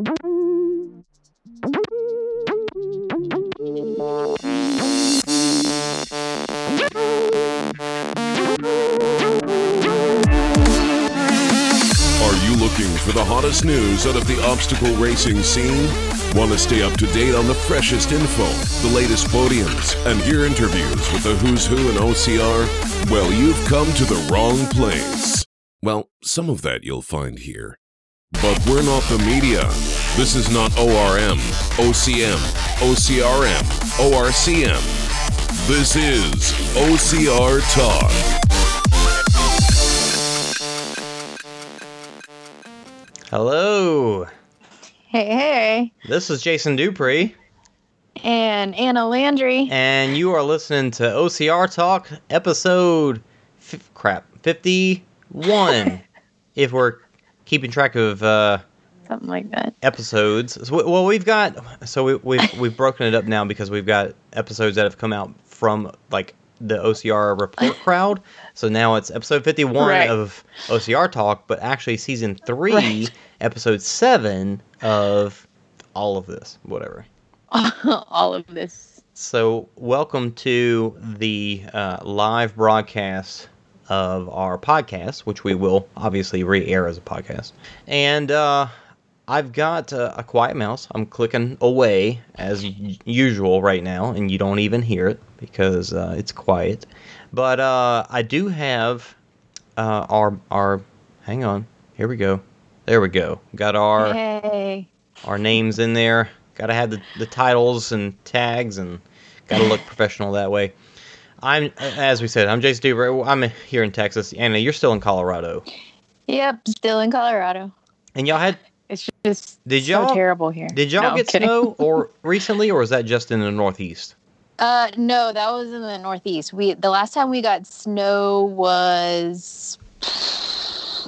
Are you looking for the hottest news out of the obstacle racing scene? Want to stay up to date on the freshest info, the latest podiums, and hear interviews with the who's who in OCR? Well, you've come to the wrong place. Well, some of that you'll find here. But we're not the media. This is not ORM, OCM, OCRM, ORCM. This is OCR Talk. Hello, Hey, hey. this is Jason Dupree, And Anna Landry. and you are listening to OCR Talk, episode f- crap fifty-one. if we're keeping track of uh, Something like that. episodes, so, well, we've got so we, we've we've broken it up now because we've got episodes that have come out from like the OCR report crowd. So now it's episode fifty-one Right. of OCR Talk, but actually season three, Right. episode seven of all of this, whatever. All of this. So, welcome to the uh, live broadcast of our podcast, which we will obviously re air as a podcast. And uh, I've got uh, a quiet mouse. I'm clicking away as usual right now, and you don't even hear it because uh, it's quiet. But uh, I do have uh, our, our, hang on, here we go. There we go. Got our Hey. our names in there. Got to have the, the titles and tags and got to look professional that way. I'm, as we said, I'm Jason Duber. I'm here in Texas. Anna, you're still in Colorado. Yep, still in Colorado. And y'all had, It's just Did so y'all- terrible here. did y'all No, get snow or recently, or was that just in the Northeast? Uh, no, that was in the Northeast. We the last time we got snow was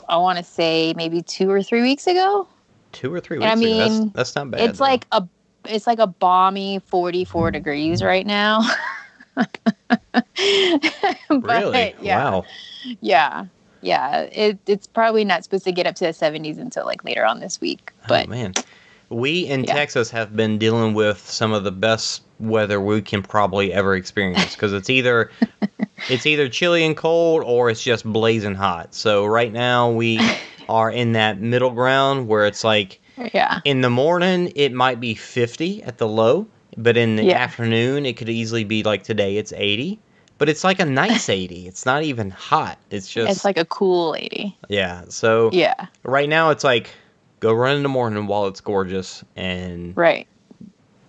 I want to say maybe two or three weeks ago. Two or three And weeks I ago. mean, That's, that's not bad. it's though. like a it's like a balmy 44 degrees right now. But, really? Yeah. Wow. Yeah. Yeah. It, it's probably not supposed to get up to the 70s until like later on this week. Oh, but oh, man. We in Yeah. Texas have been dealing with some of the best weather we can probably ever experience because it's either it's either chilly and cold or it's just blazing hot. So right now we are in that middle ground where it's like yeah. in the morning it might be 50 at the low, but in the Yeah. afternoon it could easily be like today it's 80. But it's like a nice 80. It's not even hot. It's just It's like a cool lady. yeah. So Yeah. right now it's like go run in the morning while it's gorgeous and Right.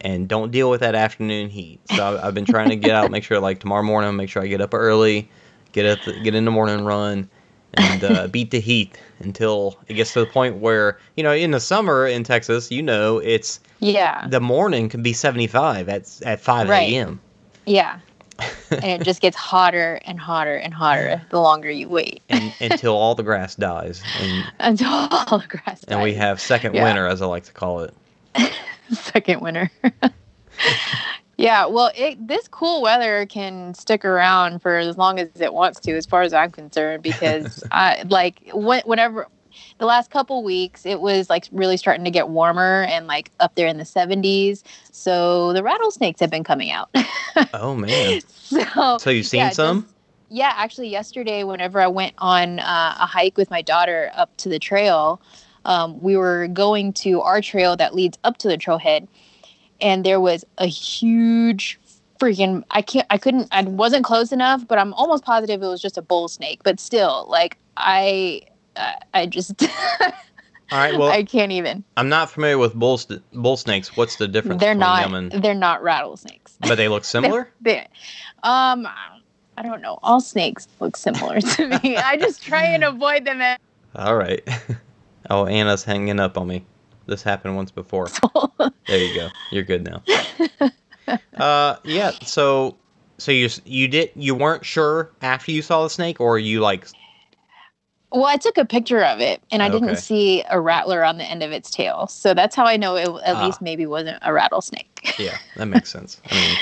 and don't deal with that afternoon heat. So I've, I've been trying to get out, make sure like tomorrow morning, make sure I get up early, get up, get in the morning run, and uh, beat the heat until it gets to the point where you know in the summer in Texas, you know it's Yeah. the morning can be seventy five at at five Right. a.m. Yeah. and it just gets hotter and hotter and hotter the longer you wait and until all the grass dies, and until all the grass Dies. and we have second Yeah. winter, as I like to call it. second winter. Yeah, well, it, this cool weather can stick around for as long as it wants to, as far as I'm concerned, because I like wh- whenever the last couple weeks it was like really starting to get warmer and like up there in the 70s. So the rattlesnakes have been coming out. Oh man! so So you've seen yeah, some? just- yeah, actually, yesterday, whenever I went on uh, a hike with my daughter up to the trail, um, we were going to our trail that leads up to the trailhead, and there was a huge freaking I can't I couldn't I wasn't close enough, but I'm almost positive it was just a bull snake. But still, like I I, I just All right. Well, I can't even. I'm not familiar with bull st- bull snakes. What's the difference? They're not them and they're not rattlesnakes. but they look similar. They, um, I don't know. All snakes look similar to me. I just try and avoid them. At All right. oh, Anna's hanging up on me. This happened once before. There you go. You're good now. uh, yeah. So, so you you did you weren't sure after you saw the snake, or you like well, I took a picture of it, and I Okay. didn't see a rattler on the end of its tail, so that's how I know it at Ah. least maybe wasn't a rattlesnake. yeah, that makes sense. I mean,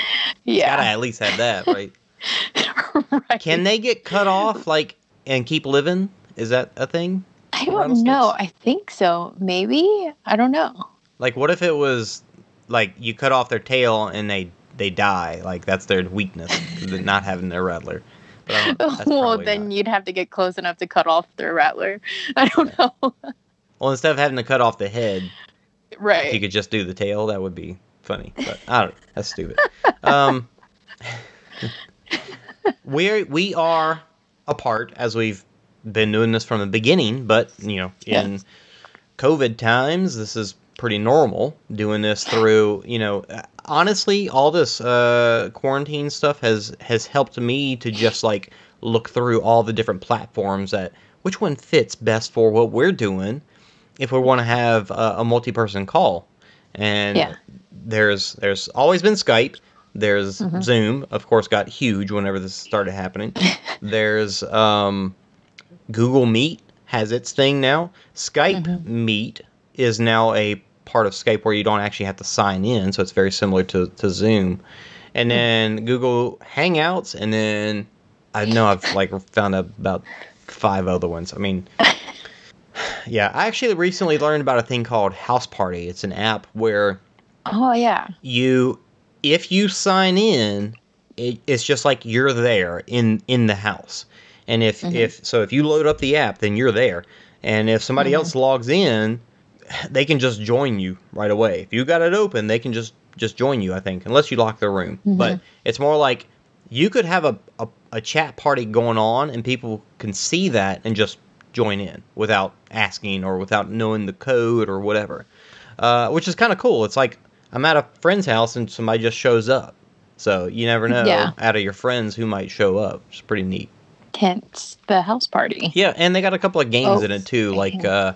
gotta at least have that, right? right. Can they get cut off like and keep living? Is that a thing? I don't know. I think so. Maybe I don't know. Like, what if it was like you cut off their tail and they they die? Like that's their weakness, not having their rattler. But I don't- that's well, then not. you'd have to get close enough to cut off their rattler. I don't know. well, instead of having to cut off the head, right? if you could just do the tail. That would be funny. But I don't. That's stupid. Um, we we are apart as we've been doing this from the beginning, but you know, in Yes. COVID times, this is pretty normal. Doing this through, you know, honestly, all this uh, quarantine stuff has has helped me to just like look through all the different platforms that which one fits best for what we're doing if we want to have a, a multi-person call and Yeah. there's there's always been skype there's Mhm. zoom of course got huge whenever this started happening there's um, google meet has its thing now. Skype Mhm. meet is now a part of skype where you don't actually have to sign in so it's very similar to, to zoom. And then google hangouts and then i know i've like found about five other ones. I mean yeah i actually recently learned about a thing called house party. It's an app where Oh yeah. you if you sign in it, it's just like you're there in in the house and if Mhm. if so if you load up the app then you're there and if somebody Mhm. else logs in they can just join you right away if you got it open they can just just join you i think unless you lock their room but Mhm. it's more like you could have a, a, a chat party going on and people can see that and just join in without asking or without knowing the code or whatever uh, which is kind of cool it's like i'm at a friend's house and somebody just shows up so you never know Yeah. out of your friends who might show up it's pretty neat Hence the house party. yeah and they got a couple of games Oh, in it too like uh,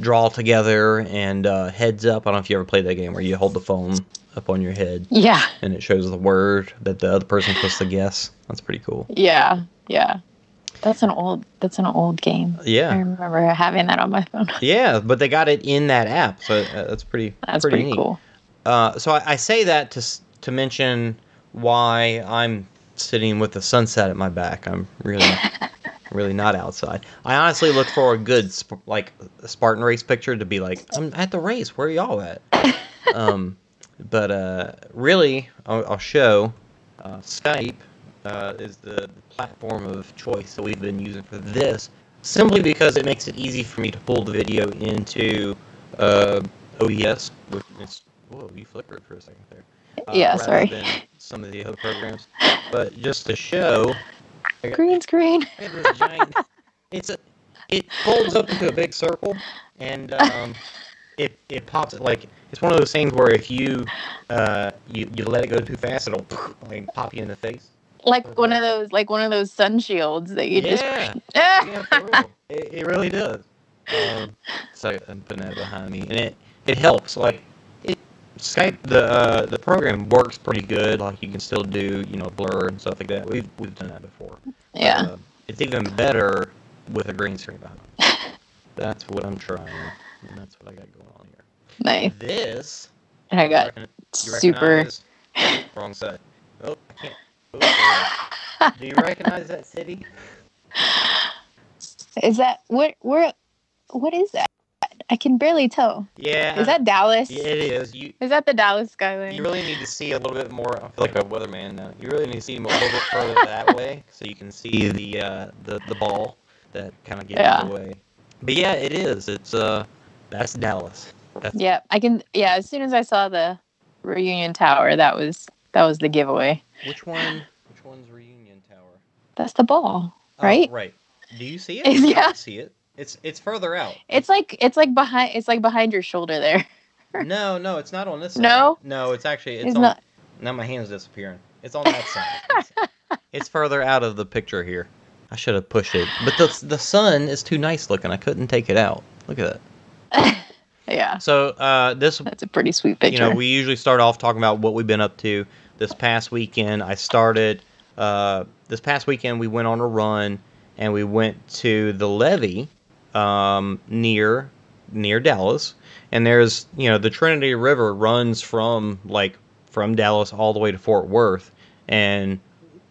draw together and uh, heads up i don't know if you ever played that game where you hold the phone up on your head Yeah. and it shows the word that the other person's supposed to guess that's pretty cool Yeah. Yeah. That's an old. That's an old game. Yeah, I remember having that on my phone. yeah but they got it in that app so uh, that's pretty That's pretty, neat. cool. Uh, so I, I say that to to mention why I'm sitting with the sunset at my back. I'm really really not outside. I honestly look for a good sp- like Spartan race picture to be like I'm at the race. Where are y'all at? um, but uh, really, I'll, I'll show uh, Skype uh, is the platform of choice that we've been using for this. Simply because it makes it easy for me to pull the video into uh, OBS, which is whoa, you flickered for a second there. Uh, Yeah, sorry. Some of the other programs, but just to show, Green screen. I giant. It's a, it folds up into a big circle, and um, it it pops like it's one of those things where if you uh you, you let it go too fast, it'll like pop you in the face. Like one of those. Like one of those sun shields that you Yeah. just. yeah. It, it really does. Um, so I'm putting that behind me, and it it helps. Like it Skype the uh, the program works pretty good. Like you can still do you know blur and stuff like that. We've we've done that before. yeah. Uh, it's even better with a green screen behind. That's what I'm trying, and that's what I got going on here. nice. This And I got recogni- you super. wrong side. Oh, I can't. Oh, Do you recognize that city? Is that what? Where? What is that? I can barely tell. Yeah. Is that Dallas? Yeah, it is. You Is that the Dallas skyline? you really need to see a little bit more. I feel like a weatherman now. You really need to see a little bit further that way, so you can see the uh, the the ball that kind of gets Yeah. in the way. But yeah, it is. It's uh, that's Dallas. That's Yeah, I can. Yeah, as soon as I saw the reunion tower, that was that was the giveaway. Which one? Which one's Reunion Tower? That's the ball, Oh, right? right. Do you see it? Yeah. I see it. It's it's further out. It's like it's like behind it's like behind your shoulder there. no, no, it's not on this side. No? No, it's actually it's, It's on. not. Now my hand's disappearing. It's on that side. It's, it's further out of the picture here. I should have pushed it, but the the sun is too nice looking. I couldn't take it out. Look at that. Yeah, So uh, this that's a pretty sweet picture. you know, we usually start off talking about what we've been up to. This past weekend, I started. Uh, this past weekend, we went on a run, and we went to the levee um, near near Dallas. And there's, you know, the Trinity River runs from like from Dallas all the way to Fort Worth, and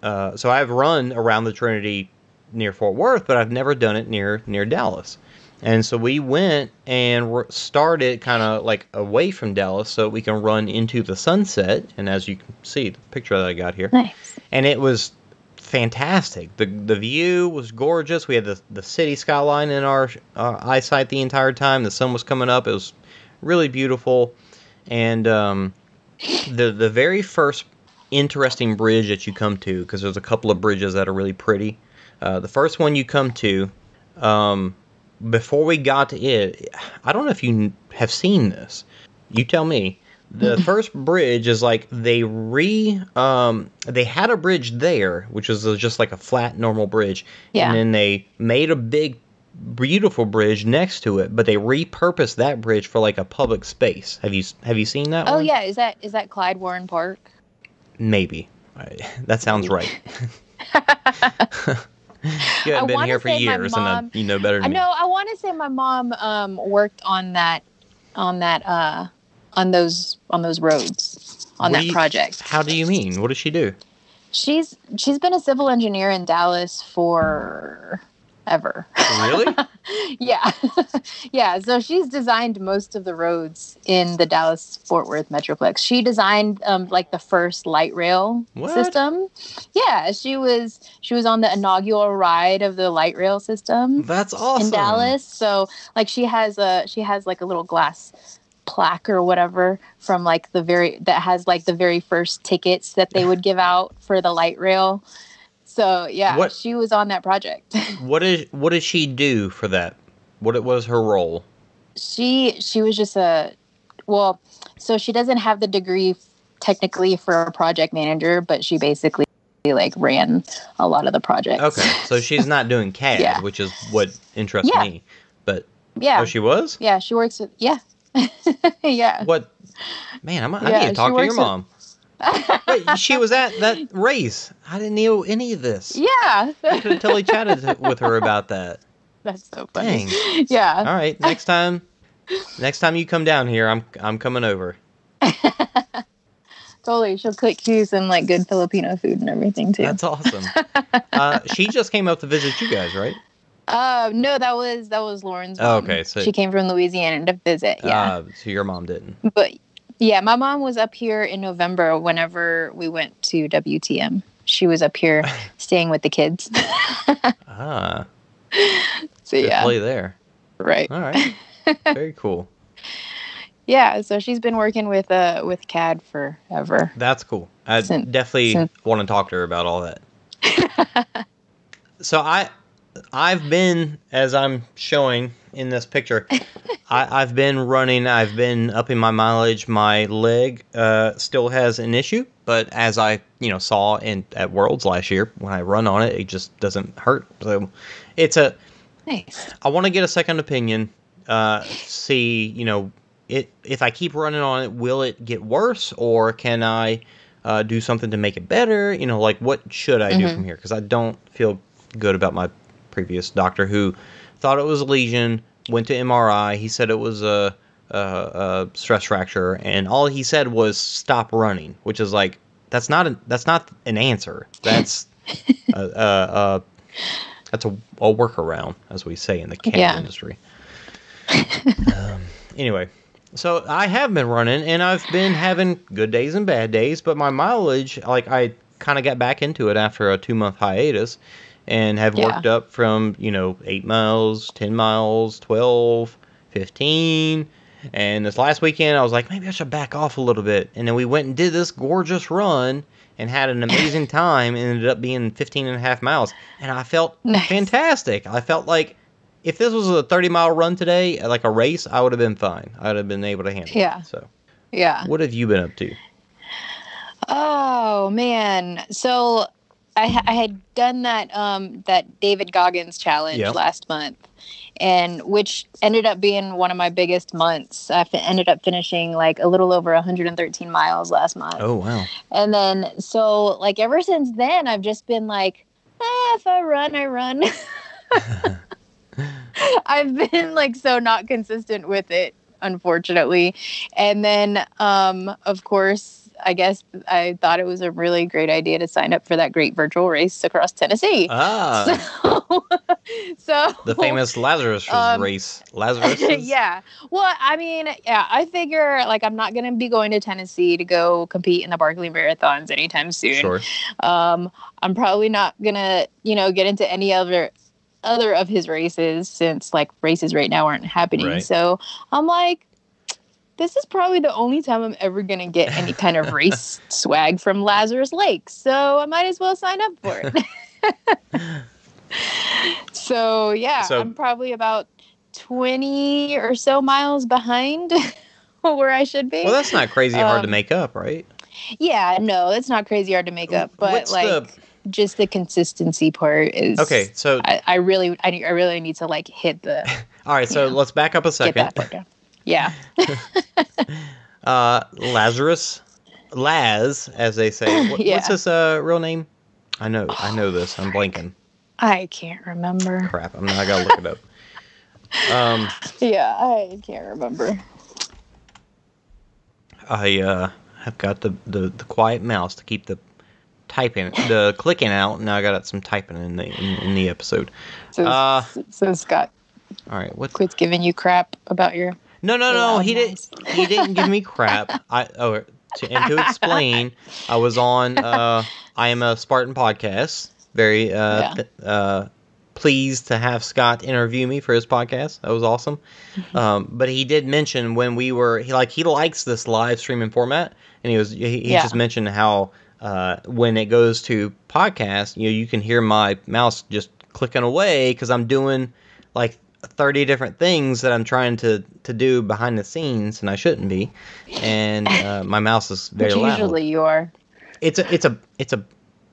uh, so I've run around the Trinity near Fort Worth, but I've never done it near near Dallas. And so we went and started kind of like away from Dallas so we can run into the sunset. And as you can see, the picture that I got here, Nice. and it was fantastic. the The view was gorgeous. We had the the city skyline in our eyesight the entire time. The sun was coming up. It was really beautiful, and um, the the very first interesting bridge that you come to because there's a couple of bridges that are really pretty. Uh, the first one you come to, um, before we got to it, I don't know if you have seen this. You tell me. The first bridge is like they re um they had a bridge there, which was just like a flat normal bridge, Yeah. and then they made a big beautiful bridge next to it, but they repurposed that bridge for like a public space. Have you have you seen that Oh one? yeah, is that is that Clyde Warren Park? Maybe. That sounds right. you haven't been here for years, and I, you know better I than me. I want to say my mom um, worked on that, on that, uh, on those on those roads, on that project. How do you mean? What does she do? She's she's been a civil engineer in Dallas for ever. Really? yeah, yeah. So she's designed most of the roads in the Dallas Fort Worth Metroplex. She designed um, like the first light rail What? system. Yeah, she was she was on the inaugural ride of the light rail system That's awesome. in Dallas. So like she has a she has like a little glass plaque or whatever from like the very that has like the very first tickets that they would give out for the light rail. So yeah, What- she was on that project. What is what does she do for that? What it was her role? she she was just a well, so she doesn't have the degree technically for a project manager, but she basically like ran a lot of the projects. Okay, so she's not doing CAD, Yeah. which is what interests Yeah. me. But yeah. oh, she was. yeah, she works with yeah. yeah. What? Man, I'm, I Yeah, need to talk to your mom. Wait, she was at that race. I didn't know any of this. yeah. I could have totally chatted with her about that. That's so funny. Dang. Yeah. All right, next time, next time you come down here, I'm I'm coming over. Totally. She'll cook you some like good Filipino food and everything too. That's awesome. uh, she just came up to visit you guys, right? Uh no, that was that was Lauren's Oh, okay, so- she came from Louisiana to visit. Yeah. Uh, so your mom didn't. but yeah, my mom was up here in November whenever we went to WTM. She was up here staying with the kids. Ah, so yeah. play there. Right. All right, very cool. Yeah, so she's been working with uh with CAD forever. That's cool. I Sin- definitely sin- want to talk to her about all that. so I, I've been as I'm showing in this picture. I, I've been running. I've been upping my mileage. My leg uh, still has an issue, but as I you know saw in at Worlds last year, when I run on it, it just doesn't hurt. So it's a Nice. I want to get a second opinion. Uh, see, you know, it if I keep running on it, will it get worse, or can I uh, do something to make it better? You know, like what should I do Mhm. from here? Because I don't feel good about my previous doctor who thought it was a lesion, went to MRI. He said it was a, a, a stress fracture, and all he said was stop running, which is like that's not a, that's not an answer. That's a, a, that's a, a workaround, as we say in the CAD Yeah. industry. um, anyway, so I have been running, and I've been having good days and bad days. But my mileage, like I kind of got back into it after a two month hiatus, and have Yeah. worked up from you know eight miles, ten miles, 12, 15. And this last weekend, I was like, maybe I should back off a little bit. And then we went and did this gorgeous run and had an amazing time. and ended up being 15 and a half miles. And I felt Nice. fantastic. I felt like if this was a 30 mile run today, like a race, I would have been fine. I would have been able to handle it. Yeah. it. So, Yeah. what have you been up to? Oh man. So I, I had done that um that David Goggins challenge Yeah. last month, and which ended up being one of my biggest months. I ended up finishing like a little over 113 miles last month. Oh, wow. And then so like ever since then, I've just been like, eh, if I run, I run. I've been like so not consistent with it, unfortunately. And then, um, of course, I guess I thought it was a really great idea to sign up for that great virtual race across Tennessee. Ah, so, so the famous Lazarus um, race. Lazarus. yeah. Well, I mean, yeah, I figure like I'm not gonna be going to Tennessee to go compete in the Barkley marathons anytime soon. Sure. Um, I'm probably not gonna, you know, get into any other other of his races since like races right now aren't happening. Right. So I'm like, this is probably the only time I'm ever gonna get any kind of race swag from Lazarus Lake. So I might as well sign up for it. so yeah, So- I'm probably about 20 or so miles behind where I should be. Well, that's not crazy hard to Um, make up, right? yeah, no, that's not crazy hard to make up, but What's like the- just the consistency part is Okay, so I, I really I, I really need to like hit the all right, so yeah. let's back up a get second. That part down. Yeah. Uh, Lazarus, Laz, as they say. What, Yeah. What's his uh, real name? I know, I know this. I'm blanking. I can't remember. Crap, I'm not. I gotta look it up. Um, Yeah, I can't remember. I uh have got the, the the quiet mouse to keep the typing, the clicking out. Now I got some typing in the in, in the episode. So, Uh, so Scott All right, what? quits giving you crap about your No, no, no. He didn't. He didn't give me crap. I oh, to, and to explain, I was on. Uh, I am a Spartan podcast. Very uh, Yeah. th- uh, pleased to have Scott interview me for his podcast. That was awesome. Um, but he did mention when we were he like he likes this live streaming format, and he was he, he Yeah. just mentioned how uh, when it goes to podcast, you know, you can hear my mouse just clicking away because I'm doing like 30 different things that I'm trying to to do behind the scenes and I shouldn't be and uh, my mouse is very which loud. usually you are. It's a it's a it's a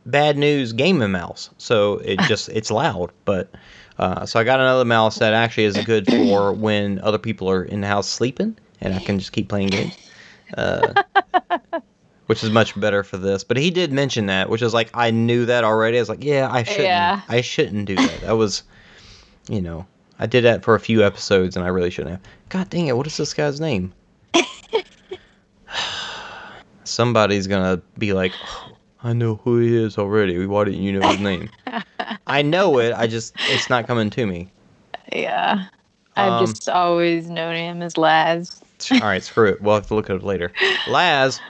bad news gaming mouse. So it just it's loud, but uh, so I got another mouse that actually is good for when other people are in the house sleeping and I can just keep playing games. Uh, which is much better for this. But he did mention that, which is like I knew that already. I was like, yeah, I shouldn't. Yeah. I shouldn't do that. That was, you know, I did that for a few episodes and I really shouldn't have. God dang it! What is this guy's name? Somebody's gonna be like, "Oh, I know who he is already. Why didn't you know his name? I know it. I just it's not coming to me. Yeah. I've Um, just always known him as Laz. All right, screw it. We'll have to look at it later. Laz,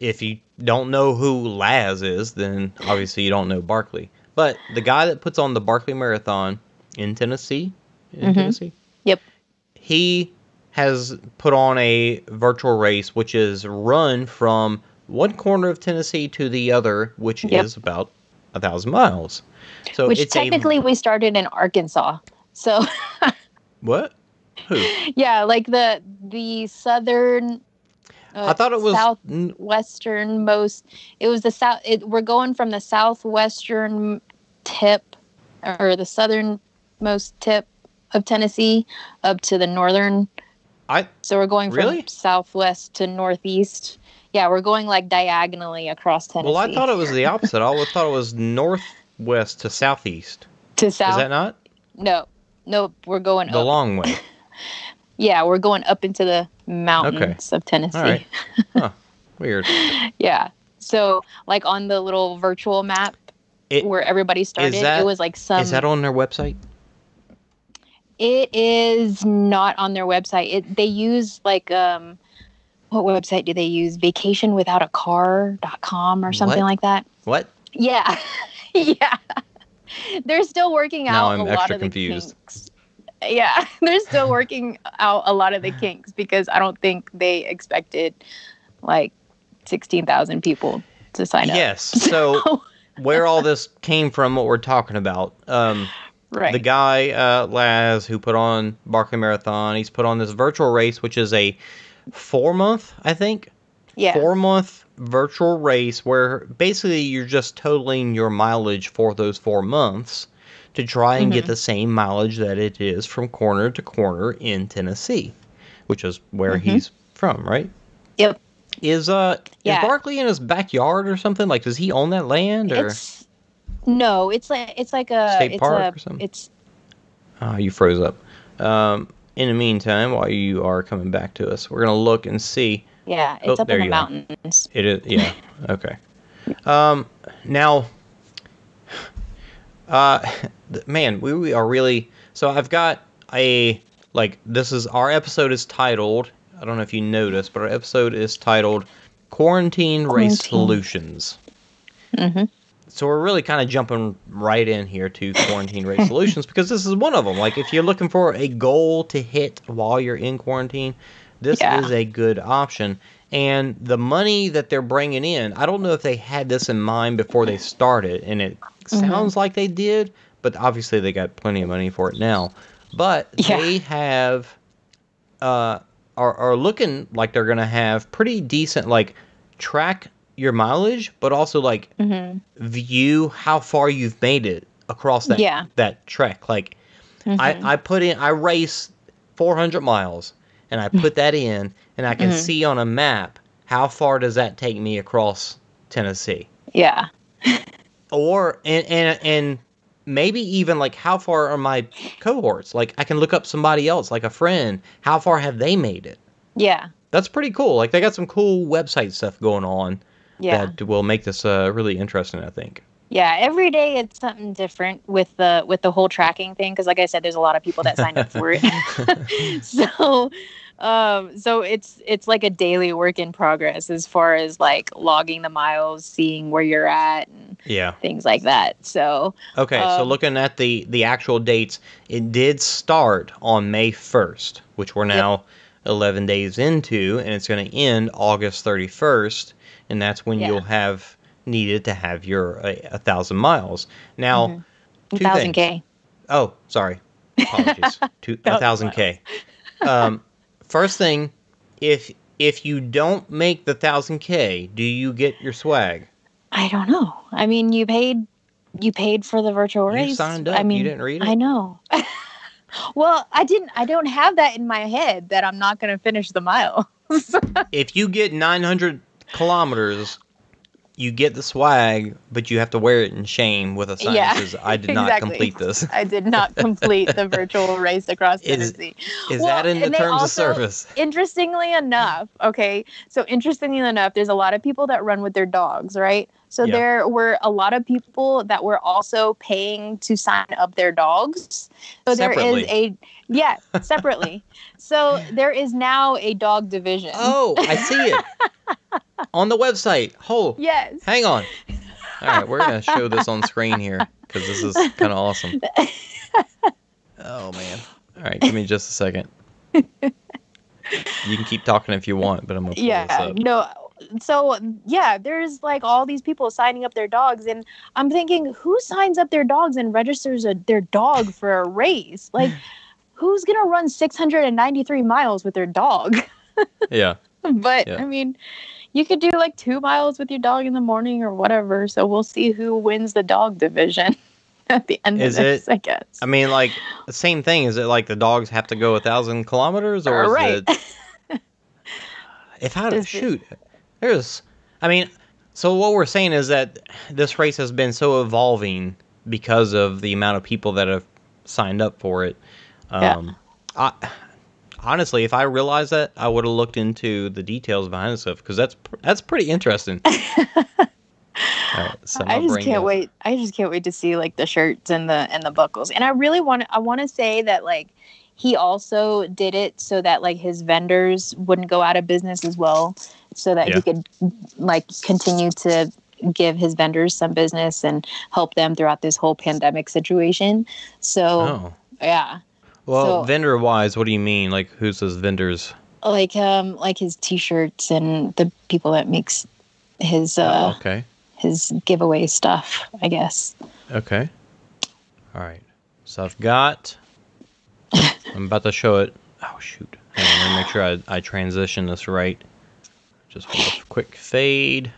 if you don't know who Laz is, then obviously you don't know Barkley. But the guy that puts on the Barkley Marathon in Tennessee, in Mhm. Tennessee, Yep. he has put on a virtual race which is run from one corner of Tennessee to the other, which Yep. is about a thousand miles. So Which it's technically a we started in Arkansas. So what? Who? yeah, like the the southern uh, I thought it was south n- westernmost it was the south it, we're going from the southwestern tip or the southernmost tip of tennessee up to the northern I so we're going from Really? southwest to northeast yeah we're going like diagonally across tennessee well, I thought it was the opposite. I always thought it was northwest to southeast. to south Is that not no no we're going the up long way? yeah we're going up into the mountains of tennessee All right. Huh. Weird. yeah so like on the little virtual map It- where everybody started that- it was like some Is that on their website? It is not on their website. It they use like um what website do they use? vacationwithoutacar.com or something What? like that. What? Yeah. yeah. They're still working Now out I'm a lot of the confused. kinks. Yeah, they're still working out a lot of the kinks because I don't think they expected like 16,000 people to sign up. Yes. So where all this came from, what we're talking about. Um, right. The guy, uh, Laz, who put on Barkley Marathon, he's put on this virtual race, which is a four month, I think, yeah. four month virtual race where basically you're just totaling your mileage for those four months to try and get Mhm. the same mileage that it is from corner to corner in Tennessee, which is where Mhm. he's from, right? Yep. Is uh Yeah. is Barkley in his backyard or something? Like does he own that land or It's no, it's like it's like a State it's park a or something? it's Ah, you froze up. Um, in the meantime, while you are coming back to us, we're gonna look and see Yeah, Oh, it's up there in the you are. mountains. It is, yeah. Okay. Um, now, uh, man, we, we are really. So I've got a like this is our episode is titled. I don't know if you noticed, but our episode is titled "Quarantine Race Quarantine. Solutions." hmm So we're really kind of jumping right in here to quarantine rate solutions because this is one of them. Like if you're looking for a goal to hit while you're in quarantine, this Yeah. is a good option. And the money that they're bringing in, I don't know if they had this in mind before they started, and it Mm-hmm. sounds like they did, but obviously they got plenty of money for it now. But Yeah. they have uh, are, are looking like they're gonna have pretty decent like track your mileage, but also like hmm view how far you've made it across that Yeah. that trek. Like Mhm. I, I put in I race 400 miles and I put that in and I can Mhm. see on a map how far does that take me across Tennessee Yeah. or and and and maybe even like how far are my cohorts like I can look up somebody else like a friend how far have they made it Yeah. that's pretty cool like they got some cool website stuff going on Yeah. that will make this uh, really interesting I think Yeah, every day it's something different with the with the whole tracking thing because, like I said, there's a lot of people that signed up for it. so, um, so it's it's like a daily work in progress as far as like logging the miles, seeing where you're at, and yeah things like that. So, Okay, so Um, looking at the the actual dates, it did start on May 1st, which we're now 11 days into, and it's going to end August 31st, and that's when Yeah. you'll have needed to have your a, a thousand miles. Now, Mhm. two thousand things. k. Oh, sorry, apologies, two a Thousand k. Um, first thing, if if you don't make the thousand k, do you get your swag? I don't know. I mean, you paid you paid for the virtual You race. signed up. I You mean, didn't read it? I know. well, I didn't. I don't have that in my head that I'm not going to finish the mile. if you get 900 kilometers, you get the swag, but you have to wear it in shame with a sign Yeah, that says, I did not exactly. complete this. I did not complete the virtual race across Is- Tennessee. Is Well, that in the terms of service? Interestingly enough, okay, so interestingly enough, there's a lot of people that run with their dogs, right? So Yeah. there were a lot of people that were also paying to sign up their dogs. So there Separately. is a yeah, separately. so there is now a dog division. Oh, I see it. on the website. Oh, yes. hang on. All right, we're going to show this on screen here because this is kind of awesome. Oh, man. All right, give me just a second. You can keep talking if you want, but I'm going to pull this yeah no so yeah there's like all these people signing up their dogs and i'm thinking who signs up their dogs and registers a, their dog for a race like who's gonna run 693 miles with their dog Yeah. but Yeah. i mean you could do like two miles with your dog in the morning or whatever so we'll see who wins the dog division at the end Is of this it- i guess I mean, like, the same thing. Is it like the dogs have to go a thousand kilometers, or is it? If I Is it- shoot, there's. I mean, so what we're saying is that this race has been so evolving because of the amount of people that have signed up for it. Yeah. Um, I, honestly, if I realized that, I would have looked into the details behind the stuff because that's that's pretty interesting. Right, so I just can't up- wait. I just can't wait to see like the shirts and the and the buckles. And I really want I want to say that like he also did it so that like his vendors wouldn't go out of business as well, so that Yeah. he could like continue to give his vendors some business and help them throughout this whole pandemic situation. So Oh. yeah, Well, So- vendor wise, what do you mean? Like, who's his vendors? like um like his t-shirts and the people that makes his uh oh, okay. his giveaway stuff, I guess. Okay. All right. So I've got. I'm about to show it. Oh shoot! Hang on, let me make sure I, I transition this right. Just quick fade.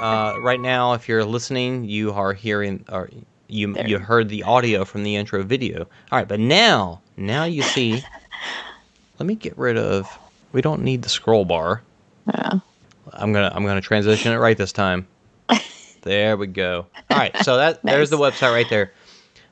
Uh, right now, if you're listening, you are hearing, or you There. you heard the audio from the intro video. All right, but now, now you see let me get rid of. We don't need the scroll bar. Yeah. I'm gonna I'm gonna transition it right this time. there we go. All right, so that there's the website right there.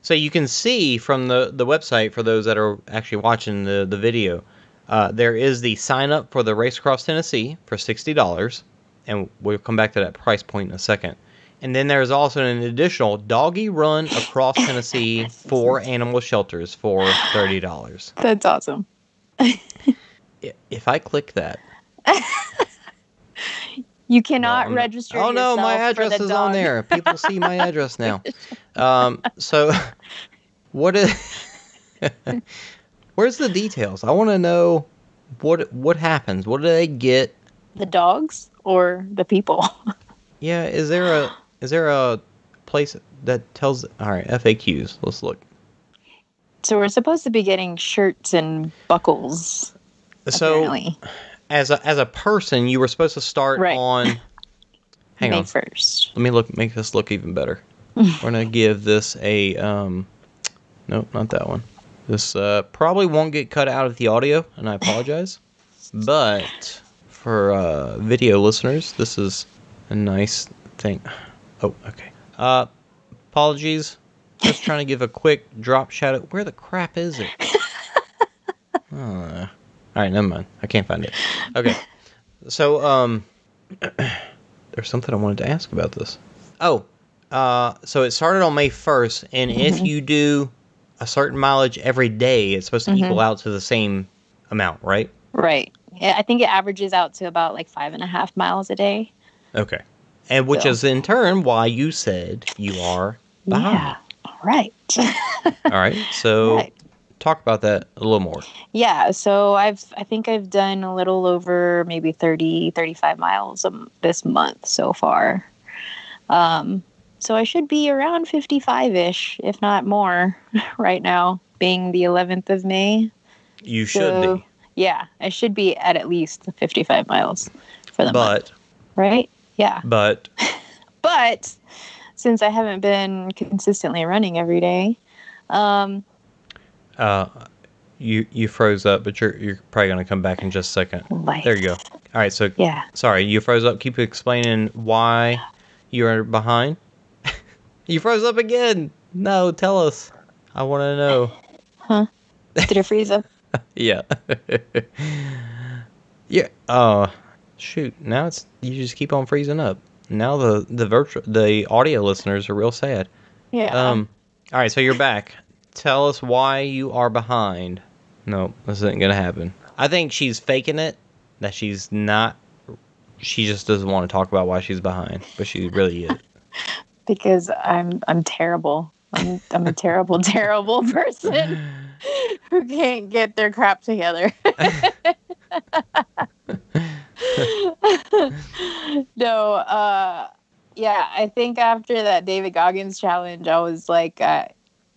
So you can see from the the website for those that are actually watching the the video, uh, there is the sign up for the Race Across Tennessee for sixty dollars, and we'll come back to that price point in a second. And then there's also an additional doggy run across Tennessee for animal shelters for thirty dollars. That's awesome. If I click that, You cannot I'm- register. Oh no, my address the is on there. People see my address now. Um, so, what is? where's the details? I want to know what what happens. What do they get? The dogs or the people? Yeah, is there a is there a place that tells? All right, FAQs. Let's look. so we're supposed to be getting shirts and buckles. So, apparently, as a as a person, you were supposed to start Right. on. Hang May on. first. Let me look. Make this look even better. We're gonna give this a um. Nope, not that one. This uh, probably won't get cut out of the audio, and I apologize. but for uh, video listeners, this is a nice thing. Oh, okay. Uh, apologies. Just trying to give a quick drop shout out. Where the crap is it? Uh, all right, never mind. I can't find it. Okay. So, um, there's something I wanted to ask about this. Oh, uh, so it started on May 1st, and if you do a certain mileage every day, it's supposed to equal out to the same amount, right? Right. I think it averages out to about like five and a half miles a day. Okay. And which So- is in turn why you said you are behind. Yeah. Right. All right. So Right. talk about that a little more. Yeah, so I've I think I've done a little over maybe 30 35 miles um, this month so far. Um so I should be around 55ish if not more right now being the 11th of May. You should So, be, Yeah, I should be at at least 55 miles for the month, but right? Yeah. but But since I haven't been consistently running every day, um uh, you you froze up, but you're you're probably gonna come back in just a second. There you go. All right. So Yeah. sorry, you froze up. Keep explaining why you're behind. you froze up again. No, tell us. I want to know. Huh? Did it freeze up? Yeah. yeah. Oh, shoot. Now it's you just keep on freezing up. Now the the virtual the audio listeners are real sad. Yeah. Um. All right, so you're back. Tell us why you are behind. No, this isn't gonna happen. I think she's faking it. That she's not. She just doesn't want to talk about why she's behind, but she really is. because I'm I'm terrible. I'm I'm a terrible, terrible person who can't get their crap together. no, uh yeah, I think after that David Goggins challenge, I was like uh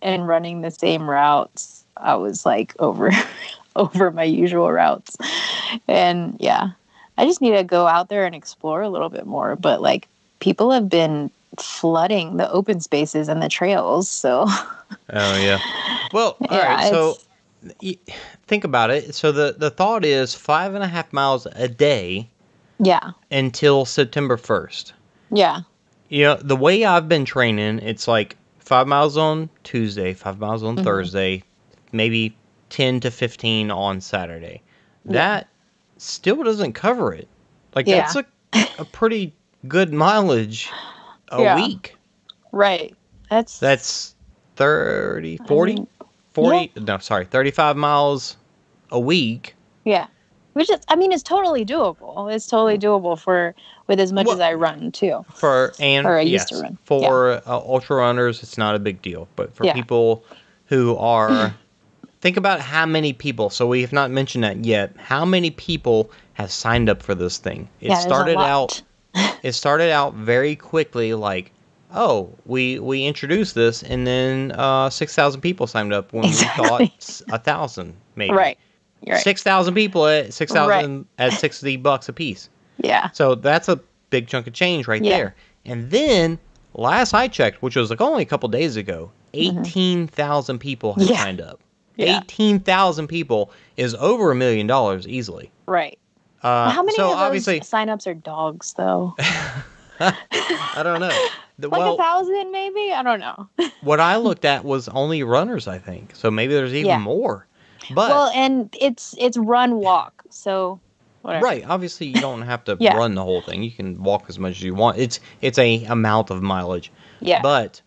and running the same routes, I was like over over my usual routes. And yeah, I just need to go out there and explore a little bit more, but like people have been flooding the open spaces and the trails. So Oh yeah. Well, all Yeah, right. So y- think about it. So the the thought is five and a half miles a day yeah, until September first. yeah, You know, the way I've been training, it's like five miles on Tuesday, five miles on Mhm. Thursday, maybe 10 to 15 on Saturday. Yeah. That still doesn't cover it. Like, Yeah. that's a, a pretty good mileage a Yeah. week. right. That's That's 30, I 40, mean, 40, no, sorry, 35 miles a week. yeah. Which is, I mean, it's totally doable. It's totally doable for with as much Well- as I run too. For and Or I yes, used to run. for uh, ultra runners, it's not a big deal. But for Yeah. people who are, think about how many people. So we have not mentioned that yet. How many people have signed up for this thing? It yeah, started out. It started out very quickly, like. Oh, we we introduced this, and then uh, six thousand people signed up when Exactly. we thought a thousand, maybe. right. Right. Six thousand people at six thousand at sixty bucks a piece. Yeah. So that's a big chunk of change right Yeah. there. And then last I checked, which was like only a couple days ago, Mm-hmm. eighteen thousand people had Yeah. signed up. Yeah. eighteen thousand people is over a million dollars easily. Right. Uh, How many so of those obviously, signups are dogs, though? I don't know. The- like well, a thousand, maybe? I don't know. what I looked at was only runners, I think. So maybe there's even Yeah. more. But well, and it's it's run walk, so whatever. right, obviously you don't have to Yeah. run the whole thing. You can walk as much as you want. It's it's a amount of mileage. Yeah. But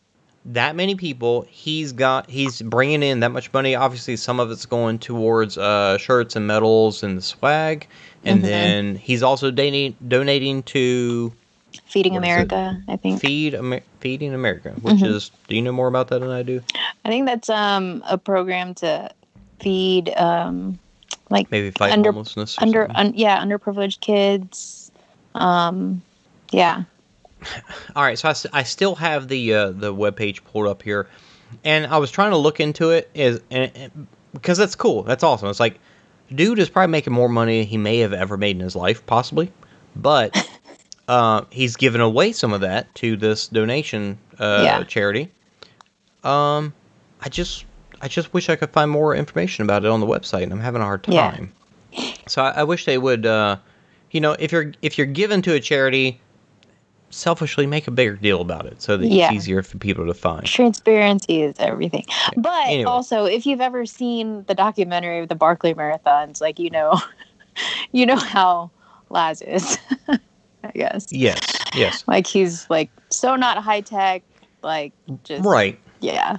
that many people, he's got he's bringing in that much money. Obviously, some of it's going towards uh, shirts and medals and the swag, and Mhm. then he's also donating donating to Feeding What? America, I think. Feed Amer- Feeding America, which Mhm. is. Do you know more about that than I do? I think that's um a program to feed um like Maybe fight Under- homelessness. Under un, yeah underprivileged kids. Um, yeah. All right, so I, I still have the uh, the web page pulled up here, and I was trying to look into it is and, and- because that's cool. That's awesome. It's like, dude is probably making more money he may have ever made in his life, possibly, but uh, he's given away some of that to this donation uh, Yeah. charity. Um, I just I just wish I could find more information about it on the website, and I'm having a hard time. Yeah. So I, I wish they would, uh, you know, if you're if you're given to a charity, selfishly make a bigger deal about it so that Yeah. it's easier for people to find. Transparency is everything. But Anyway. also, if you've ever seen the documentary of the Barkley Marathons, like you know, you know how Laz is. I guess. Yes, yes, Like he's like so not high tech. Like just right. Yeah.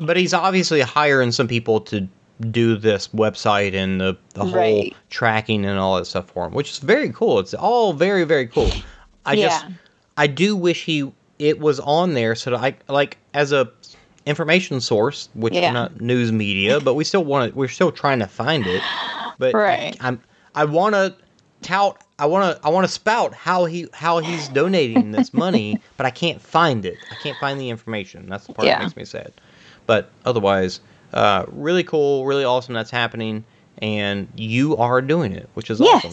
But he's obviously hiring some people to do this website and the, the whole Right. tracking and all that stuff for him, which is very cool. It's all very very cool. I just I do wish he it was on there so that I like as a information source, which Yeah. not news media, but we still want to. We're still trying to find it. But Right. I'm I want to tout. I want to I want to spout how he how he's donating this money, but I can't find it. I can't find the information. That's the part Yeah. that makes me sad. But otherwise, uh, really cool, really awesome. That's happening, and you are doing it, which is awesome.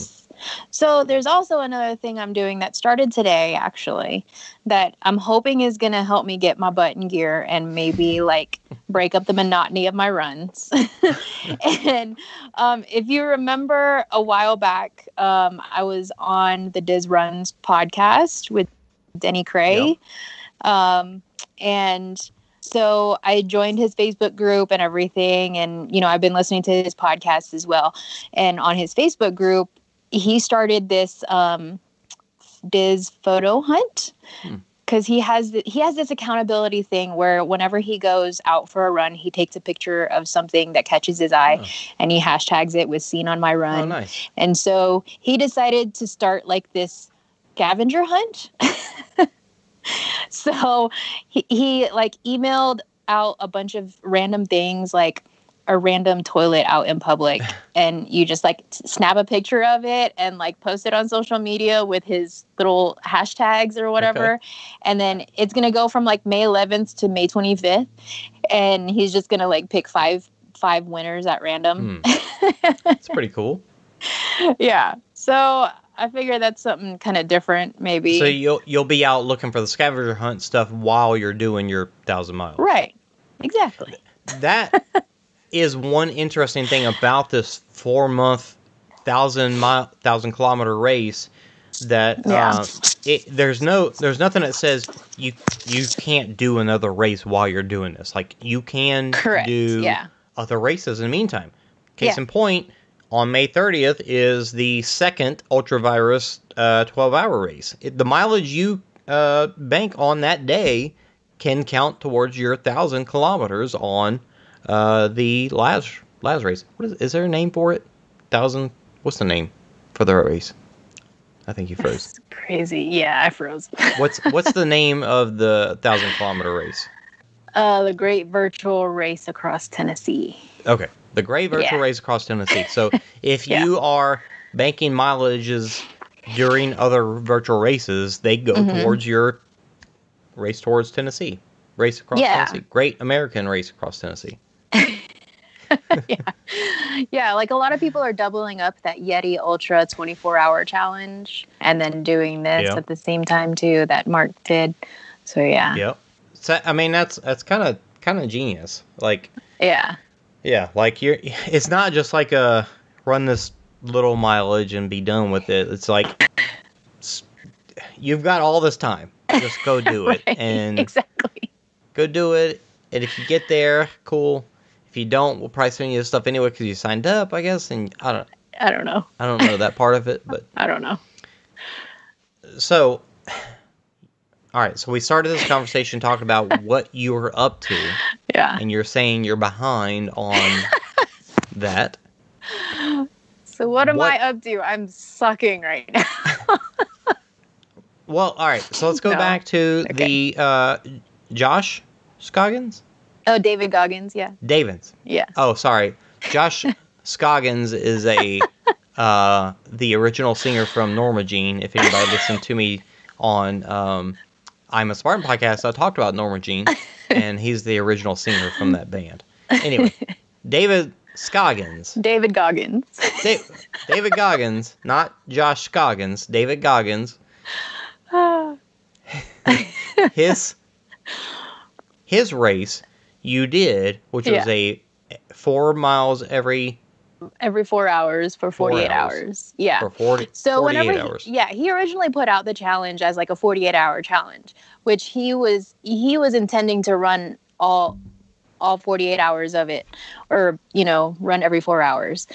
So there's also another thing I'm doing that started today, actually, that I'm hoping is going to help me get my butt in gear and maybe like break up the monotony of my runs. and um, if you remember a while back, um, I was on the Diz Runs podcast with Denny Krahe. Um, and so I joined his Facebook group and everything. And, you know, I've been listening to his podcast as well. And on his Facebook group, he started this um, Diz photo hunt Hmm. because he has he has this accountability thing where whenever he goes out for a run, he takes a picture of something that catches his eye Oh. and he hashtags it with "seen on my run." Oh, nice. And so he decided to start like this scavenger hunt. so he, he like emailed out a bunch of random things like a random toilet out in public and you just like snap a picture of it and like post it on social media with his little hashtags or whatever and then it's going to go from like May 11th to May 25th and he's just going to like pick five five winners at random. Hmm. It's pretty cool. yeah. So I figure that's something kind of different, maybe. So you'll you'll be out looking for the scavenger hunt stuff while you're doing your thousand miles. right. Exactly. That is one interesting thing about this four month thousand mile thousand kilometer race that Yeah. uh, it there's no there's nothing that says you you can't do another race while you're doing this. Like you can Correct. do Yeah. other races in the meantime. Case Yeah. in point, on May 30th is the second Ultravirus uh, 12 hour race. It, the mileage you uh, bank on that day can count towards your thousand kilometers on uh, the Laz Laz race. What is is there a name for it? Thousand. What's the name for the race? I think you froze. It's crazy. Yeah, I froze. What's what's the name of the thousand kilometer race? uh, the Great Virtual Race Across Tennessee. Okay, the Great Virtual Yeah. Race across Tennessee. So if Yeah. you are banking mileages during other virtual races, they go Mhm. towards your race towards Tennessee. Race across Yeah. Tennessee. Great American race across Tennessee. yeah. Yeah, like a lot of people are doubling up that Yeti Ultra 24 hour challenge and then doing this Yeah. at the same time too that Mark did. So yeah. Yep. So I mean that's that's kind of kind of genius. Like Yeah. Yeah, like you're. It's not just like a run this little mileage and be done with it. It's like you've got all this time. Just go do it Right, and exactly. go do it. And if you get there, cool. If you don't, we'll probably send you the stuff anyway because you signed up, I guess. And I don't, I don't know. I don't know that part of it, but I don't know. so. All right, so we started this conversation talking about what you were up to, Yeah. and you're saying you're behind on that. So what am What- I up to? I'm sucking right now. Well, all right. So let's go No. back to Okay. the uh, Josh Scoggins, oh, David Goggins. Yeah. Davins. Yeah. Oh, sorry, Josh Scoggins is a uh, the original singer from Norma Jean. If anybody listened to me on um, I'm a Spartan podcast, I talked about Norma Jean, and he's the original singer from that band. Anyway, David Scoggins. David Goggins. Da- David Goggins, not Josh Scoggins. David Goggins his his race you did, which was a four miles every Every four hours for Four 48 hours. hours. Yeah. for 40, So 48 whenever, he- hours. yeah, he originally put out the challenge as like a 48 hour challenge, which he was he was intending to run all all 48 hours of it, or you know, run every four hours.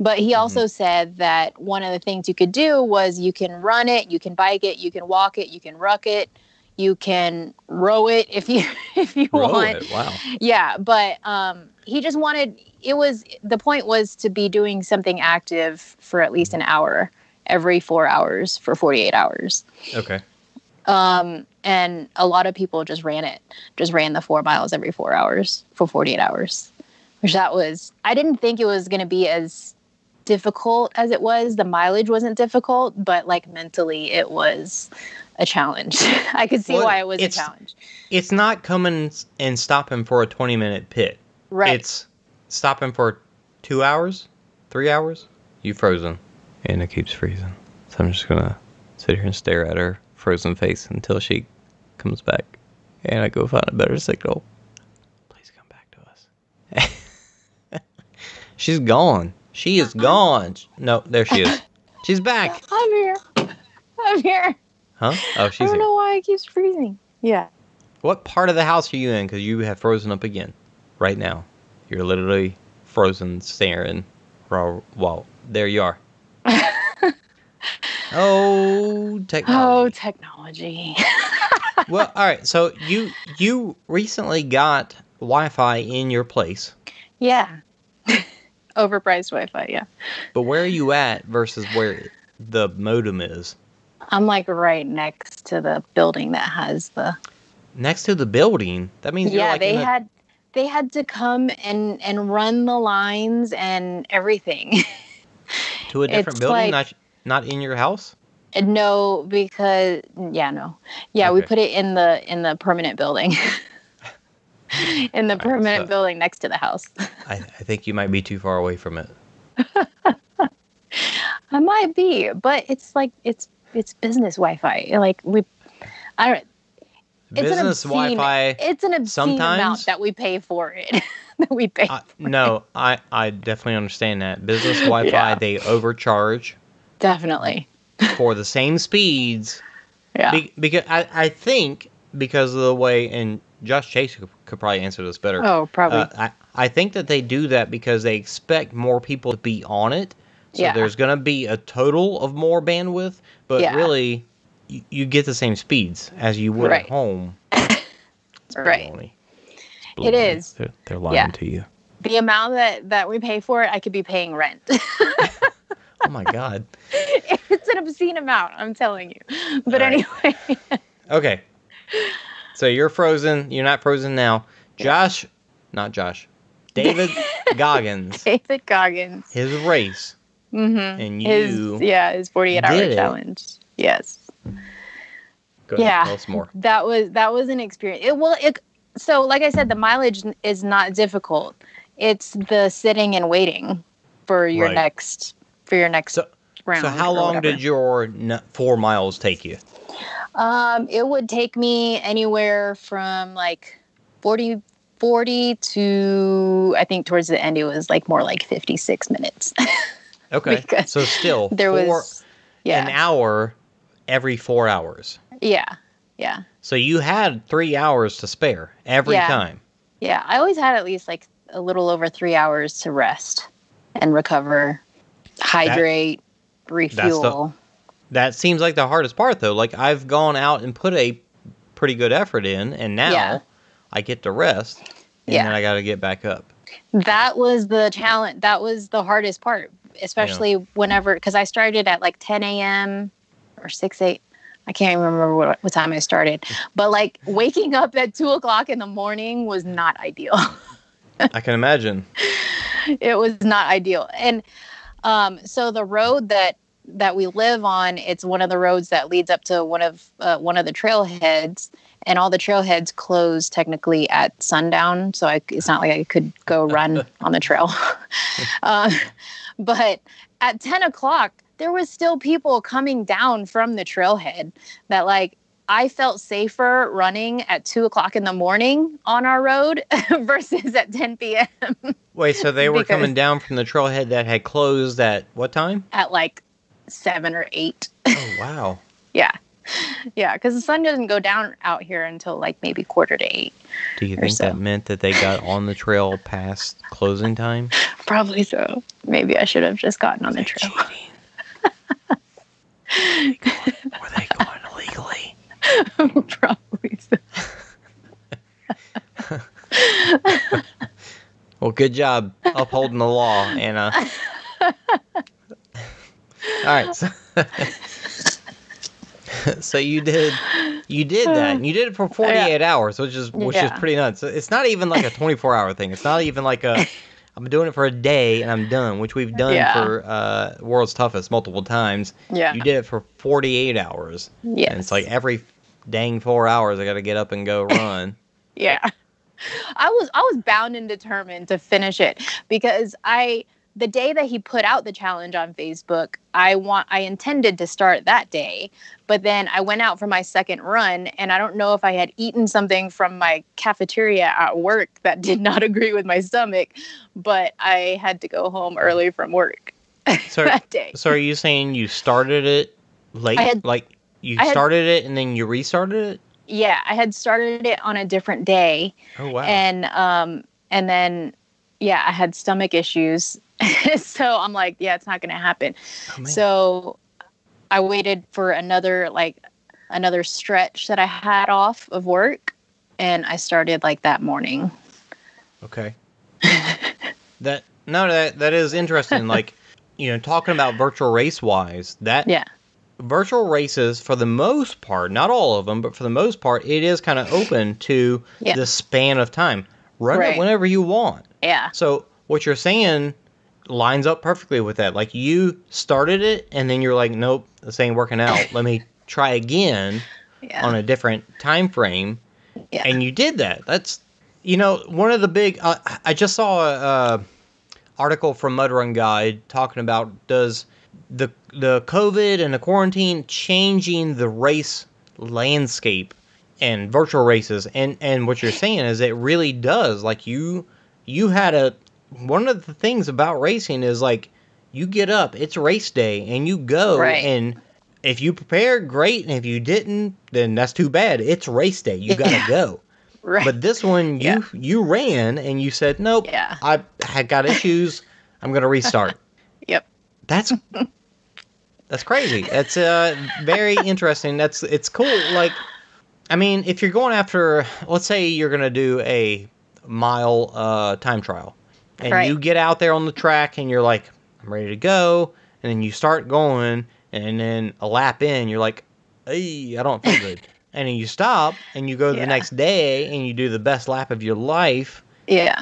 But he also Mm-hmm. said that one of the things you could do was you can run it, you can bike it, you can walk it, you can ruck it, you can row it if you if you Row want it, Wow. yeah but um he just wanted it was the point was to be doing something active for at least an hour every four hours for 48 hours Okay. um and a lot of people just ran it just ran the four miles every four hours for 48 hours which that was i didn't think it was going to be as difficult as it was the mileage wasn't difficult but like mentally it was a challenge i could see Well, why it was a challenge It's not coming and stopping for a 20 minute pit. right It's stopping for two hours, three hours. You frozen. And it keeps freezing. So I'm just going to sit here and stare at her frozen face until she comes back. And I go find a better signal. Please come back to us. She's gone. She is uh-huh. gone. No, there she is. She's back. i'm here i'm here Huh? Oh, she's I don't here. know why it keeps freezing. Yeah. What part of the house are you in? Because you have frozen up again. Right now. You're literally frozen, staring. Well, while there you are. oh, technology. Oh, technology. technology. well, all right. So you you recently got Wi-Fi in your place, yeah. Overpriced Wi-Fi. Yeah. but where are you at versus where the modem is? I'm like right next to the building that has the. Next to the building. That means you're Yeah, like they a- had they had to come and and run the lines and everything. to a different it's building, like- not not in your house. No, because yeah, no, yeah, we put it in the in the permanent building. in the Alright, permanent so- building next to the house. I, I think you might be too far away from it. I might be, but it's like it's it's business Wi-Fi. Like we, I don't. It's an Business obscene- Wi-Fi. It's an obscene Sometimes- amount that we pay for it. that we pay. Uh, no, I I definitely understand that business Wi-Fi Yeah. they overcharge Definitely. for the same speeds. Yeah. Be, because I, I think because of the way and Josh Chase could, could probably answer this better. oh, probably. Uh, I I think that they do that because they expect more people to be on it. So Yeah. there's going to be a total of more bandwidth, but Yeah. really you, you get the same speeds as you would Right. at home. right. Baloney. It is. They're, they're lying Yeah. to you. The amount that that we pay for it, I could be paying rent. Oh my god. it's an obscene amount. I'm telling you. But right. anyway, Okay. So you're frozen. You're not frozen now. Josh, not Josh. David Goggins, David Goggins. his race, Mm-hmm. and His you. yeah, his 48 hour it. challenge. Yes. Go ahead, yeah. tell us more. That was that was an experience. It well, it so like I said, the mileage is not difficult. It's the sitting and waiting for your Right. next for your next So- round. So how long whatever. did your n- four miles take you? Um, it would take me anywhere from like 40, 40 to I think towards the end it was like more like 56 minutes. Okay. So still there four, was yeah. an hour every four hours. Yeah. Yeah. So you had three hours to spare every Yeah. time. Yeah. I always had at least like a little over three hours to rest and recover, hydrate, refuel. That seems like the hardest part, though. Like I've gone out and put a pretty good effort in, and now Yeah. I get to rest, and Yeah. then I got to get back up. that was the challenge. That was the hardest part, especially whenever, because I started at like 10 a.m. or 6, 8. I can't remember what, what time I started. But like waking up at 2 o'clock in the morning was not ideal. I can imagine. it was not ideal. And um, so the road that that we live on, it's one of the roads that leads up to one of uh, one of the trailheads, and all the trailheads close technically at sundown. So I, it's not like I could go run on the trail. uh, but at ten o'clock, there was still people coming down from the trailhead that like. I felt safer running at two o'clock in the morning on our road versus at 10 p.m. Wait, so they were Because- coming down from the trailhead that had closed at what time? at like seven or eight. Oh wow. Yeah. Yeah, because the sun doesn't go down out here until like maybe quarter to eight. Do you think so. that meant that they got on the trail past closing time? Probably so. Maybe I should have just gotten on the They trail. cheating? Were they going- were they going illegally? Probably so. Well, good job upholding the law, Anna. All right. So, so you did you did that. And you did it for 48 hours, which is which is pretty nuts. It's not even like a 24-hour thing. It's not even like a I'm doing it for a day and I'm done, which we've done Yeah. for uh, World's Toughest multiple times. Yeah. You did it for 48 hours. Yeah. It's like every dang 4 hours I got to get up and go run. Yeah. I was I was bound and determined to finish it because I the day that he put out the challenge on Facebook, I want I intended to start that day, but then I went out for my second run and I don't know if I had eaten something from my cafeteria at work that did not agree with my stomach, but I had to go home early from work So that day. So are you saying you started it late? Had- like you I had- started it and then you restarted it? Yeah, I had started it on a different day Oh wow. and um and then yeah i had stomach issues so i'm like yeah it's not gonna happen. Oh, so i waited for another like another stretch that i had off of work and i started like that morning. Okay. that no that that is interesting like you know talking about virtual race wise that yeah. virtual races for the most part not all of them but for the most part it is kind of open to Yeah. the span of time. Run it whenever you want. Yeah. So what you're saying lines up perfectly with that. Like you started it and then you're like, nope, this ain't working out. Let me try again yeah on a different time frame. yeah And you did that. That's you know one of the big. Uh, I just saw a, uh article from Mud Run Guide talking about does the the COVID and the quarantine changing the race landscape and virtual races and and what you're saying is it really does like you you had a one of the things about racing is like you get up it's race day and you go Right. and if you prepared great and if you didn't then that's too bad. It's race day. You gotta go. Right. But this one you Yeah. you ran and you said nope Yeah. i had got issues. I'm gonna restart. Yep. That's that's crazy. That's uh very interesting. That's it's cool. Like i mean if you're going after let's say you're gonna do a mile uh time trial and Right. you get out there on the track and you're like i'm ready to go. And then you start going and then a lap in you're like hey i don't feel good. And then you stop and you go the next day and you do the best lap of your life. Yeah.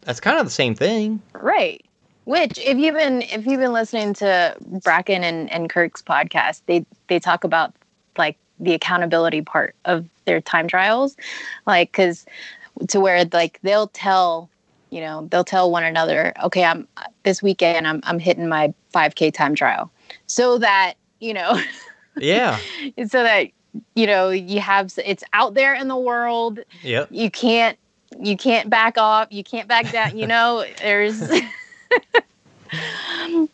That's kind of the same thing. Right. Which, if you've been if you've been listening to Bracken and, and Kirk's podcast, they they talk about like the accountability part of their time trials, like because to where like they'll tell you know they'll tell one another, okay, I'm this weekend I'm I'm hitting my 5K time trial, so that you know yeah. so that you know you have it's out there in the world. Yep. You can't you can't back off, you can't back down, you know, there's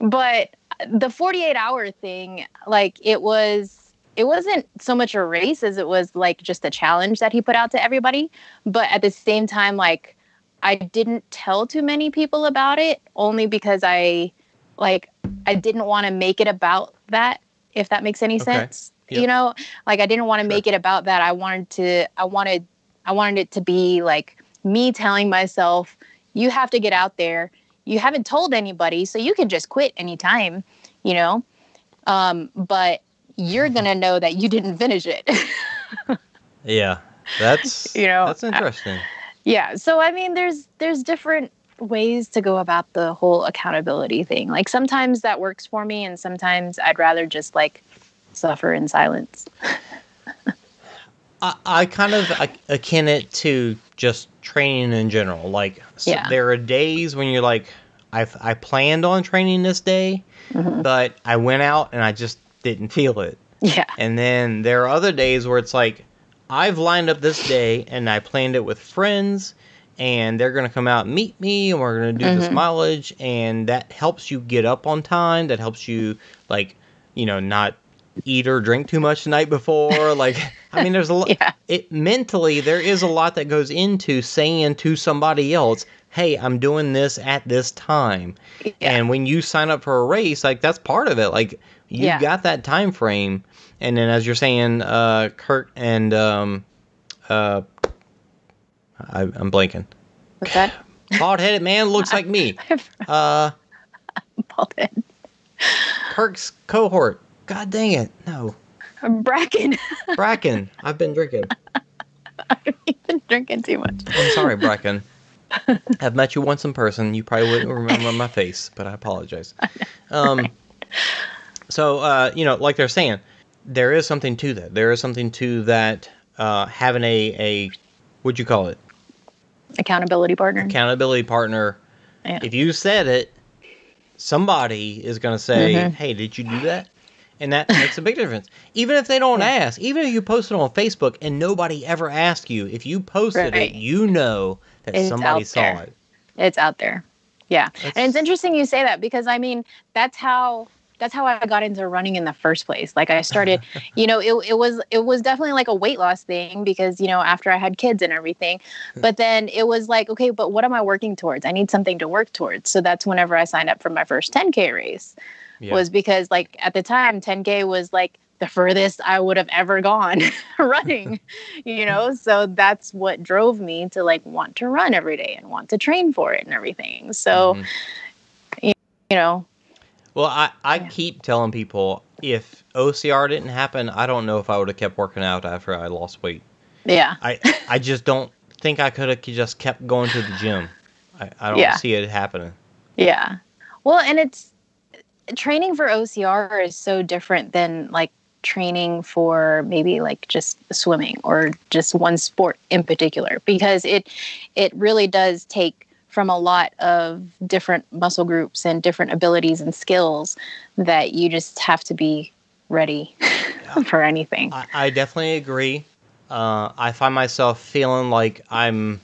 but the 48 hour thing, like it was it wasn't so much a race as it was like just a challenge that he put out to everybody. But at the same time, like I didn't tell too many people about it only because I like I didn't want to make it about that, if that makes any Okay. sense. Yep. You know, like I didn't want to Sure. make it about that. I wanted to I wanted I wanted it to be like me telling myself, you have to get out there. You haven't told anybody, so you can just quit anytime, you know? Um, but you're gonna know that you didn't finish it. Yeah, that's You know, that's interesting. Yeah. So I mean there's there's different ways to go about the whole accountability thing. Like sometimes that works for me and sometimes I'd rather just like suffer in silence. I, I kind of akin it to just training in general. Like, so Yeah. there are days when you're like, I I planned on training this day, Mhm. but I went out and I just didn't feel it. Yeah. And then there are other days where it's like, I've lined up this day and I planned it with friends, and they're going to come out and meet me, and we're going to do this Mhm. mileage, and that helps you get up on time. That helps you, like, you know, not eat or drink too much the night before. like, I mean, there's a lot. Yeah. It mentally, there is a lot that goes into saying to somebody else, "Hey, I'm doing this at this time." Yeah. And when you sign up for a race, like that's part of it. Like you Yeah. got that time frame, and then as you're saying, uh, Kurt and um, uh, I, I'm blanking. What's that? Bald headed man looks like me. Uh, Bald head. Kirk's cohort. God dang it! No, Bracken. Bracken. I've been drinking. I've been drinking too much. I'm sorry, Bracken. I've met you once in person. You probably wouldn't remember my face, but I apologize. Um, so, uh, you know, like they're saying, there is something to that. There is something to that uh, having a, a, what'd you call it? Accountability partner. Accountability partner. Yeah. If you said it, somebody is going to say, Mhm. hey, did you do that? And that makes a big difference. Even if they don't Yeah. ask, even if you post it on Facebook and nobody ever asks you, if you posted Right. it, you know that It's somebody saw there. it. It's out there. Yeah. That's- And it's interesting you say that because I mean, that's how that's how I got into running in the first place. Like I started, you know, it, it was it was definitely like a weight loss thing because, you know, after I had kids and everything. But then it was like, okay, but what am I working towards? I need something to work towards. So that's whenever I signed up for my first 10K race. Yeah. Was because like at the time 10K was like the furthest I would have ever gone running, you know? So that's what drove me to like want to run every day and want to train for it and everything. So, Mhm. you know, Well, I, I Yeah. keep telling people if OCR didn't happen, I don't know if I would have kept working out after I lost weight. yeah. I I just don't think I could have just kept going to the gym. I, I don't Yeah. see it happening. Yeah. Well, and it's training for OCR is so different than like training for maybe like just swimming or just one sport in particular because it it really does take from a lot of different muscle groups and different abilities and skills that you just have to be ready for anything. I, I definitely agree. Uh, I find myself feeling like I'm,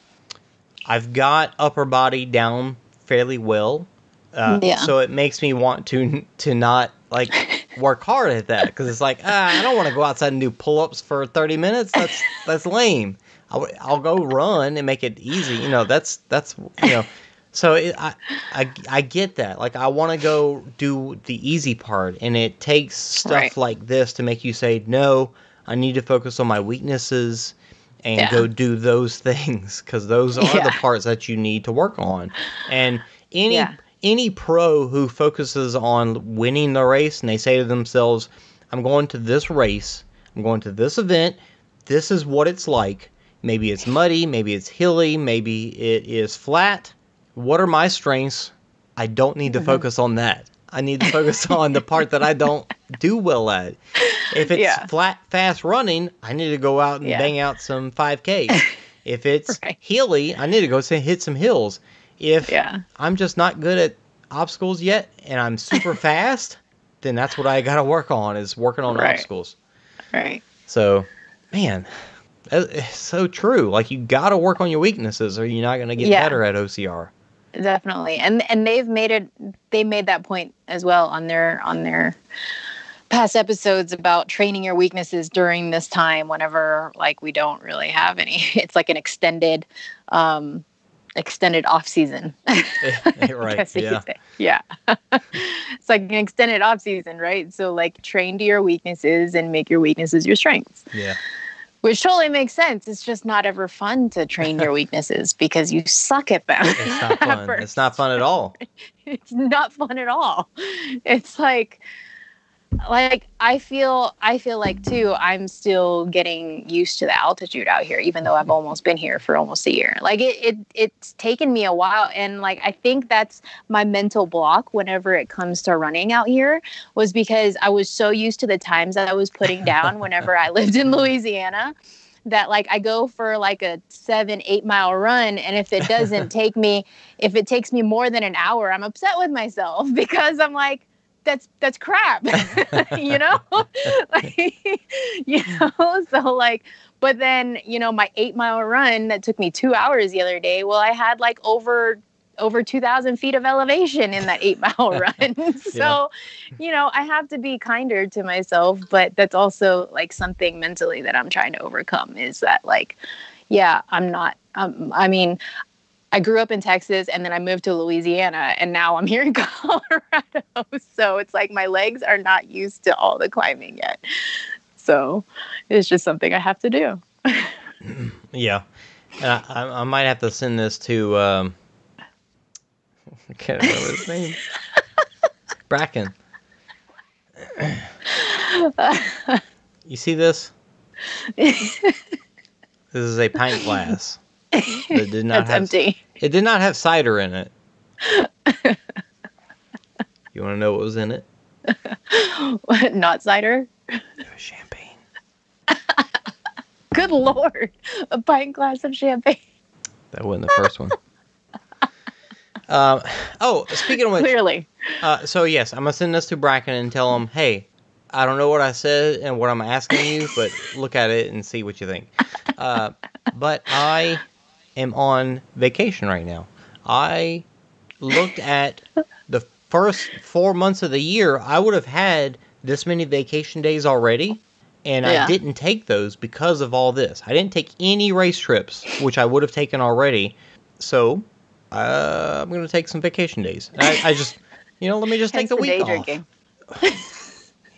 I've got upper body down fairly well. Uh, Yeah. So it makes me want to to not like work hard at that because it's like ah, I don't want to go outside and do pull ups for thirty minutes. That's that's lame. I'll, I'll go run and make it easy. You know that's that's you know. So it, I, I I get that. Like I want to go do the easy part, and it takes stuff Right. like this to make you say no. I need to focus on my weaknesses and Yeah. go do those things because those are the parts that you need to work on. And any Yeah. any pro who focuses on winning the race and they say to themselves, "I'm going to this race. I'm going to this event. This is what it's like. Maybe it's muddy. Maybe it's hilly. Maybe it is flat. What are my strengths? I don't need to Mhm. focus on that. I need to focus on the part that I don't do well at. If it's Yeah. flat, fast running, I need to go out and Yeah. bang out some 5Ks. if it's Right. hilly, I need to go hit some hills. If Yeah. I'm just not good at obstacles yet and I'm super fast, then that's what I got to work on is working on Right. obstacles. Right. So, man, It's so true. Like you got to work on your weaknesses, or you're not going to get Yeah. better at OCR. definitely and and they've made it they made that point as well on their on their past episodes about training your weaknesses during this time whenever like we don't really have any it's like an extended um extended off season right. Yeah. yeah it's like an extended off season right so like train to your weaknesses and make your weaknesses your strengths Yeah. Which totally makes sense it's just not ever fun to train your weaknesses because you suck at them It's not fun. it's not fun at all. it's not fun at all it's like like i feel i feel like too i'm still getting used to the altitude out here even though i've almost been here for almost a year like it, it it's taken me a while and like i think that's my mental block whenever it comes to running out here was because i was so used to the times that i was putting down whenever i lived in louisiana that like I go for like a seven, eight mile run. And if it doesn't take me, if it takes me more than an hour, I'm upset with myself because I'm like, that's that's crap. you know? like, you know, so like but then, you know, my eight mile run that took me two hours the other day, well, I had like over over 2000 feet of elevation in that eight mile run so you know i have to be kinder to myself but that's also like something mentally that i'm trying to overcome is that like yeah i'm not um, i mean i grew up in texas and then i moved to louisiana and now i'm here in colorado so it's like my legs are not used to all the climbing yet so it's just something i have to do Yeah. And I, I, I might have to send this to. Um, I can't remember his name. Bracken. You see this? this is a pint glass that did not that's have. empty It did not have cider in it. you want to know what was in it? not cider It was champagne. good lord a pint glass of champagne That wasn't the first one. Um, oh, speaking of which, clearly Uh, so yes, I'm gonna send this to Bracken and tell him, hey, I don't know what I said and what I'm asking you, but look at it and see what you think. Uh, but I am on vacation right now. I looked at the first four months of the year. I would have had this many vacation days already, and I didn't take those because of all this. I didn't take any race trips, which I would have taken already. So uh, I'm gonna take some vacation days. I, I just, you know, let me just take the the week day off.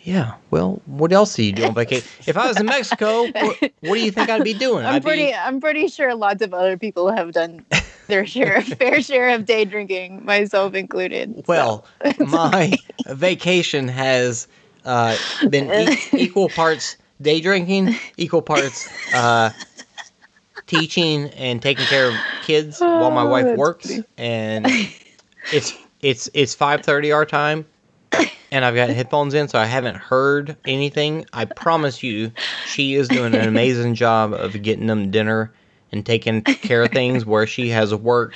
drinking Yeah. Well, what else do you do on vacation? if I was in Mexico, what, what do you think I'd be doing? I'm I'd pretty. be I'm pretty sure lots of other people have done their share, fair share of day drinking, myself included. so. well. my vacation has uh, been e- equal parts day drinking, equal parts uh, teaching and taking care of kids while my Oh, wife works, funny. and it's it's it's five thirty our time. And I've got headphones in, so I haven't heard anything. I promise you, she is doing an amazing job of getting them dinner and taking care of things where she has worked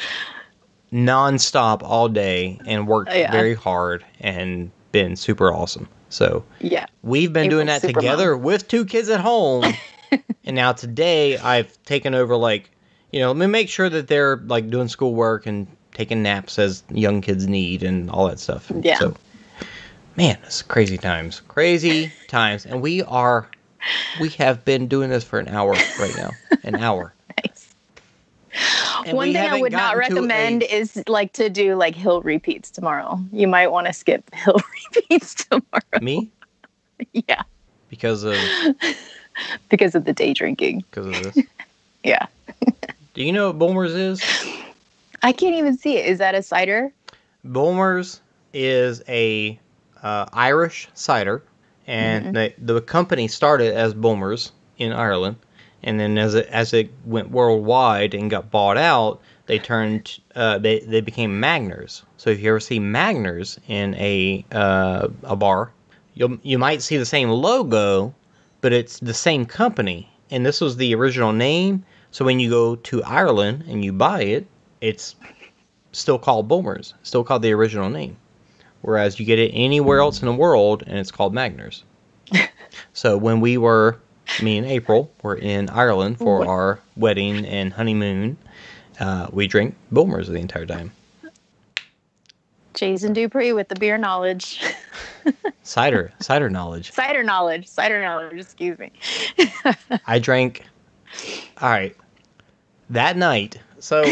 nonstop all day and worked Yeah. very hard and been super awesome. So yeah, we've been doing that together with two kids at home. and now today I've taken over like, you know, let me make sure that they're like doing schoolwork and taking naps as young kids need and all that stuff. Yeah. So man, it's crazy times. Crazy times. And we are we have been doing this for an hour right now. An hour. nice. And One thing I would not recommend a- is like to do like hill repeats tomorrow. You might want to skip hill repeats tomorrow. me yeah, because of because of the day drinking. because of this. Yeah, Do you know what Bulmers is? I can't even see it. Is that a cider? Bulmers is a uh, Irish cider, and the the company started as Bulmers in Ireland, and then as it as it went worldwide and got bought out, they turned uh, they they became Magners. So if you ever see Magners in a uh, a bar, you you might see the same logo, but it's the same company, and this was the original name. So when you go to Ireland and you buy it, it's still called Bulmers, still called the original name. Whereas you get it anywhere else in the world and it's called Magners. so when we were me and April were in Ireland for What? our wedding and honeymoon, uh, we drank Bulmers the entire time. Jason Dupree with the beer knowledge, Cider, cider knowledge. cider knowledge, cider knowledge. Excuse me. I drank. All right, that night. So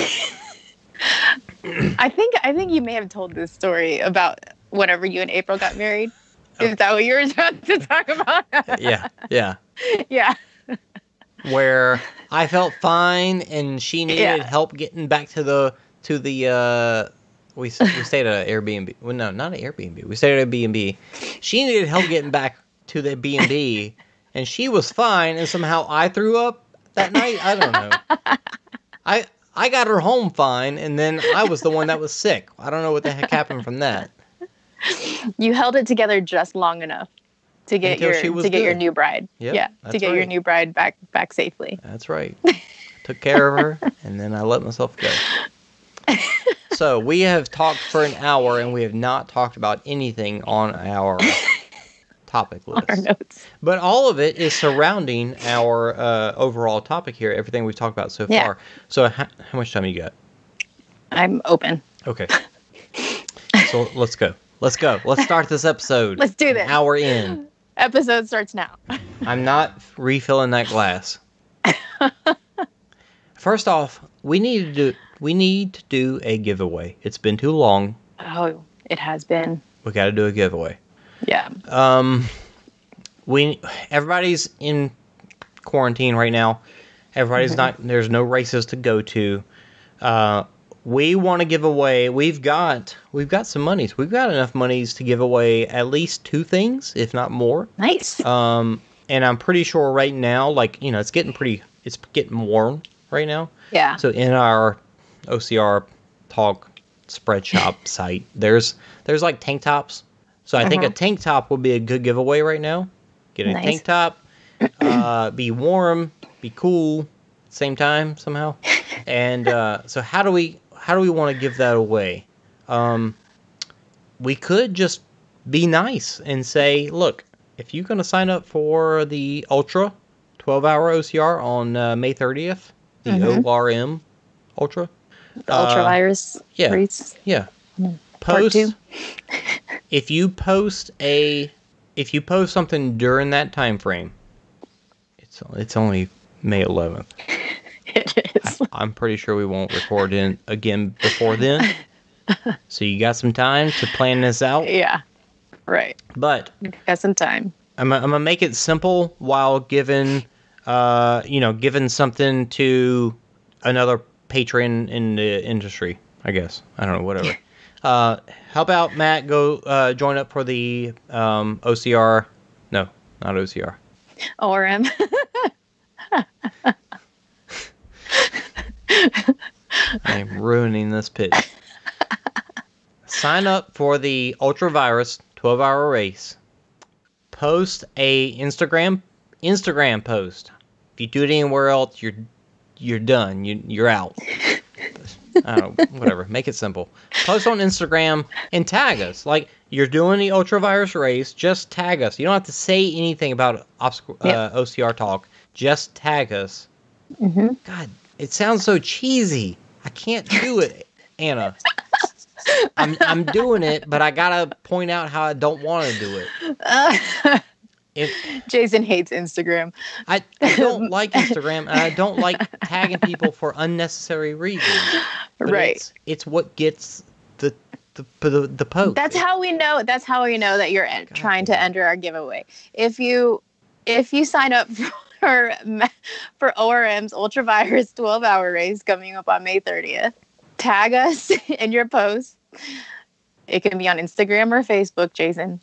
I think I think you may have told this story about whenever you and April got married. Is that what you were about to talk about? yeah, yeah. yeah. where I felt fine and she needed Yeah. help getting back to the to the uh we we stayed at an Airbnb. Well, no, not an Airbnb. We stayed at a B&B. She needed help getting back to the B&B and she was fine and somehow I threw up that night. I don't know. I I got her home fine and then I was the one that was sick. I don't know what the heck happened from that. You held it together just long enough to get Until your to get your new bride. Yep, yeah, to get your new bride back back safely. That's right. Took care of her, and then I let myself go. So we have talked for an hour, and we have not talked about anything on our topic list. notes. But all of it is surrounding our uh, overall topic here. Everything we've talked about so Yeah. far. So how, how much time you got? I'm open. Okay. So let's go. Let's go. Let's start this episode. Let's do this. hour in. Episode starts now. I'm not refilling that glass. First off, we need to do we need to do a giveaway. It's been too long. Oh, it has been. We got to do a giveaway. Yeah. Um, we everybody's in quarantine right now. Everybody's not. There's no races to go to. Uh, we want to give away. We've got we've got some monies. We've got enough monies to give away at least two things, if not more. Nice. Um, and I'm pretty sure right now, like you know, it's getting pretty, it's getting warm right now. yeah. So in our OCR talk spread shop site, there's there's like tank tops. So I think a Mhm. tank top would be a good giveaway right now. Get a Nice. tank top, uh, be warm, be cool, same time somehow. And uh, so how do we how do we want to give that away? Um, we could just be nice and say, look, if you're going to sign up for the Ultra 12 hour OCR on uh, May 30th, the Mhm. ORM Ultra, the uh, ultravirus yeah. rates. yeah, Part post if you post a if you post something during that time frame, it's it's only May 11th. I'm pretty sure we won't record in again before then. so you got some time to plan this out. yeah. Right. But Got some time. I'm, I'm gonna make it simple while giving, uh, you know, giving something to another patron in the industry. I guess I don't know, whatever. uh, how about Matt go uh, join up for the um, OCR? No, not OCR. ORM. I am ruining this pitch. Sign up for the Ultravirus 12 hour race. Post a Instagram Instagram post. If you do it anywhere else, you're you're done. You you're out. I don't know, whatever. Make it simple. Post on Instagram and tag us. Like you're doing the Ultravirus race, just tag us. You don't have to say anything about obstacle, uh, OCR talk. Just tag us. Hmm God, it sounds so cheesy. I can't do it, Anna. I'm I'm doing it, but I gotta point out how I don't want to do it. It Jason hates Instagram. I, I don't like Instagram, and I don't like tagging people for unnecessary reasons. Right. It's, it's what gets the the the, the post. That's how we know. That's how we know that you're God trying to enter our giveaway. If you if you sign up for for for ORM's Ultravirus 12 hour race coming up on May 30th, tag us in your post. It can be on Instagram or Facebook, Jason,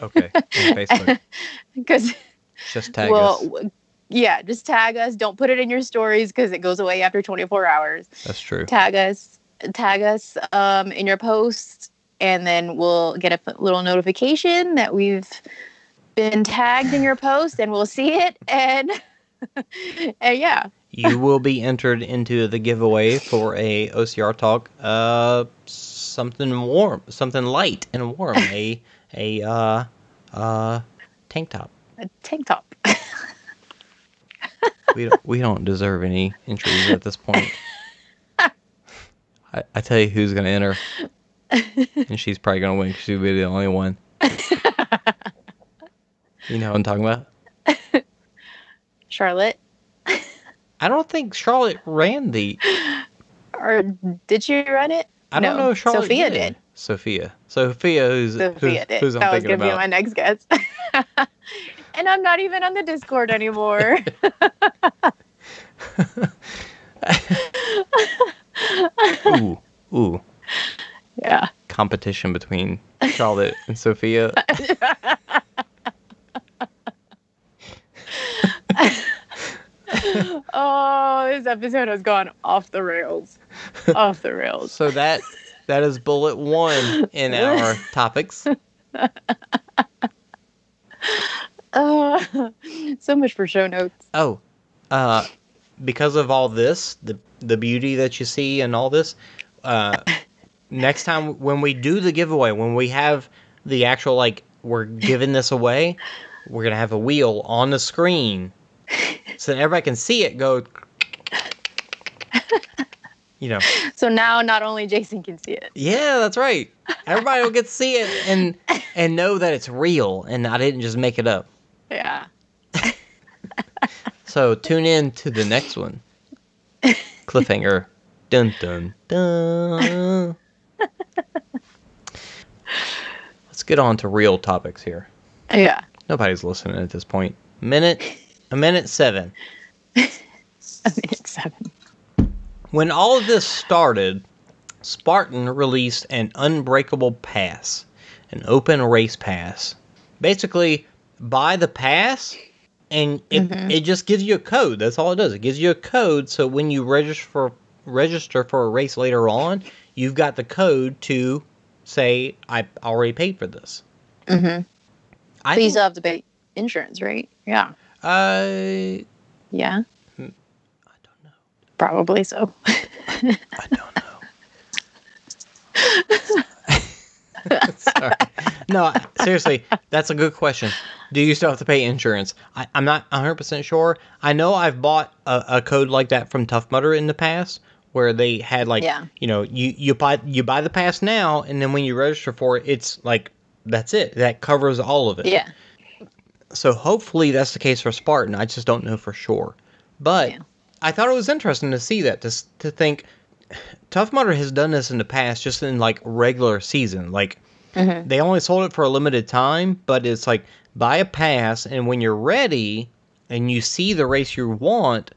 Okay, Facebook, because just tag well, us. yeah, just tag us. Don't put it in your stories because it goes away after 24 hours. That's true. tag us tag us um, in your post and then we'll get a little notification that we've been tagged in your post and we'll see it and and yeah you will be entered into the giveaway for a OCR talk. Uh, something warm, something light and warm. A a uh uh tank top. a tank top we don't, we don't deserve any entries at this point. I, I tell you who's gonna enter, and she's probably gonna win. 'cause She'll be the only one. You know what I'm talking about? Charlotte, I don't think Charlotte ran the. or did she run it? I don't No, know. if Charlotte Sophia did. Sophia. Sophia, who's Sophia who's, did. who's I'm that was gonna about. be my next guess. and I'm not even on the Discord anymore. ooh, ooh, yeah. competition between Charlotte and Sophia. Oh, this episode has gone off the rails. off the rails. So that that is bullet one in our topics. Uh, so much for show notes. Oh, uh, because of all this, the the beauty that you see and all this, uh, next time when we do the giveaway, when we have the actual like we're giving this away, we're gonna have a wheel on the screen so that everybody can see it go. You know, So now not only Jason can see it. yeah, that's right. Everybody will get to see it and and know that it's real and I didn't just make it up. Yeah. So tune in to the next one. Cliffhanger. Dun dun dun. Let's get on to real topics here. Yeah. Nobody's listening at this point. Minute a minute seven. A minute seven. When all of this started, Spartan released an unbreakable pass, an open race pass. Basically, buy the pass and it, it just gives you a code. That's all it does. It gives you a code so when you register for register for a race later on, you've got the code to say I already paid for this. Mm-hmm. I But you still have to pay insurance, right? Yeah. uh, Yeah. I don't know. Probably so. I don't know. Sorry. No, seriously, that's a good question. Do you still have to pay insurance? I, I'm not 100% sure. I know I've bought a, a code like that from Tough Mudder in the past where they had like Yeah. you know you you buy you buy the pass now and then when you register for it it's like that's it that covers all of it yeah. so hopefully that's the case for Spartan. I just don't know for sure. But Yeah. I thought it was interesting to see that to to think Tough Mudder has done this in the past, just in like regular season. Like Mhm. they only sold it for a limited time, but it's like buy a pass, and when you're ready and you see the race you want,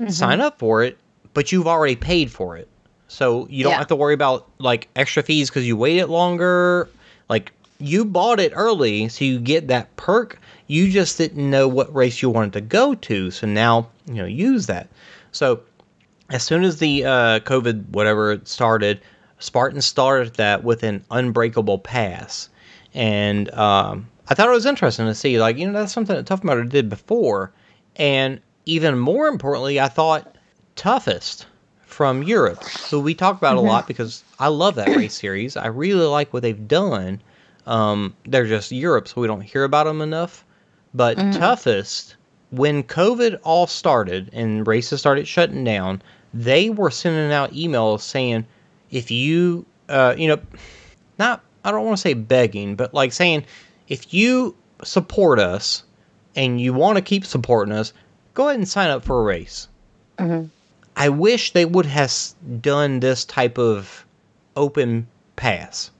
Mm-hmm. sign up for it. But you've already paid for it, so you don't Yeah. have to worry about like extra fees because you waited longer. Like you bought it early, so you get that perk. You just didn't know what race you wanted to go to, so now you know use that. So as soon as the uh, COVID whatever started, Spartan started that with an unbreakable pass, and um, I thought it was interesting to see like you know that's something that Tough Mudder did before, and even more importantly, I thought Toughest from Europe, who we talk about a lot because I love that race series. I really like what they've done. Um, they're just Europe, so we don't hear about them enough. But toughest, when COVID all started and races started shutting down, they were sending out emails saying, if you, uh, you know, not, I don't want to say begging, but like saying, if you support us and you want to keep supporting us, go ahead and sign up for a race. Mhm. I wish they would have done this type of open pass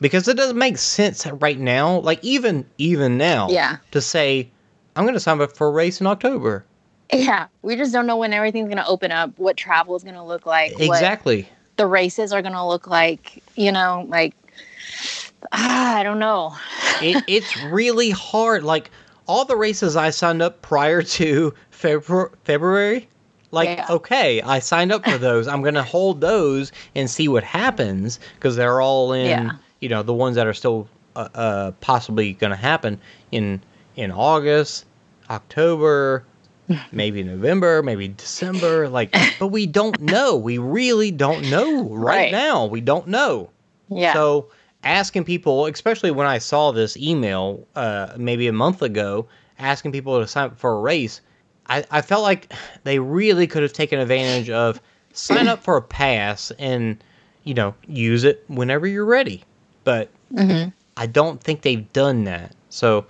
because it doesn't make sense right now. Like even even now, Yeah. to say I'm going to sign up for a race in October. Yeah. We just don't know when everything's going to open up, what travel is going to look like, what Exactly. the races are going to look like, you know, like, ah, I don't know. it, it's really hard. Like all the races I signed up prior to February, February like Yeah. okay, I signed up for those. I'm gonna hold those and see what happens because they're all in. Yeah. You know the ones that are still uh, uh, possibly gonna happen in in August, October. Maybe November, maybe December, like, but we don't know. We really don't know right, Right. now. We don't know. Yeah. So asking people, especially when I saw this email uh, maybe a month ago, asking people to sign up for a race, I, I felt like they really could have taken advantage of sign up for a pass and you know use it whenever you're ready. But Mhm. I don't think they've done that. So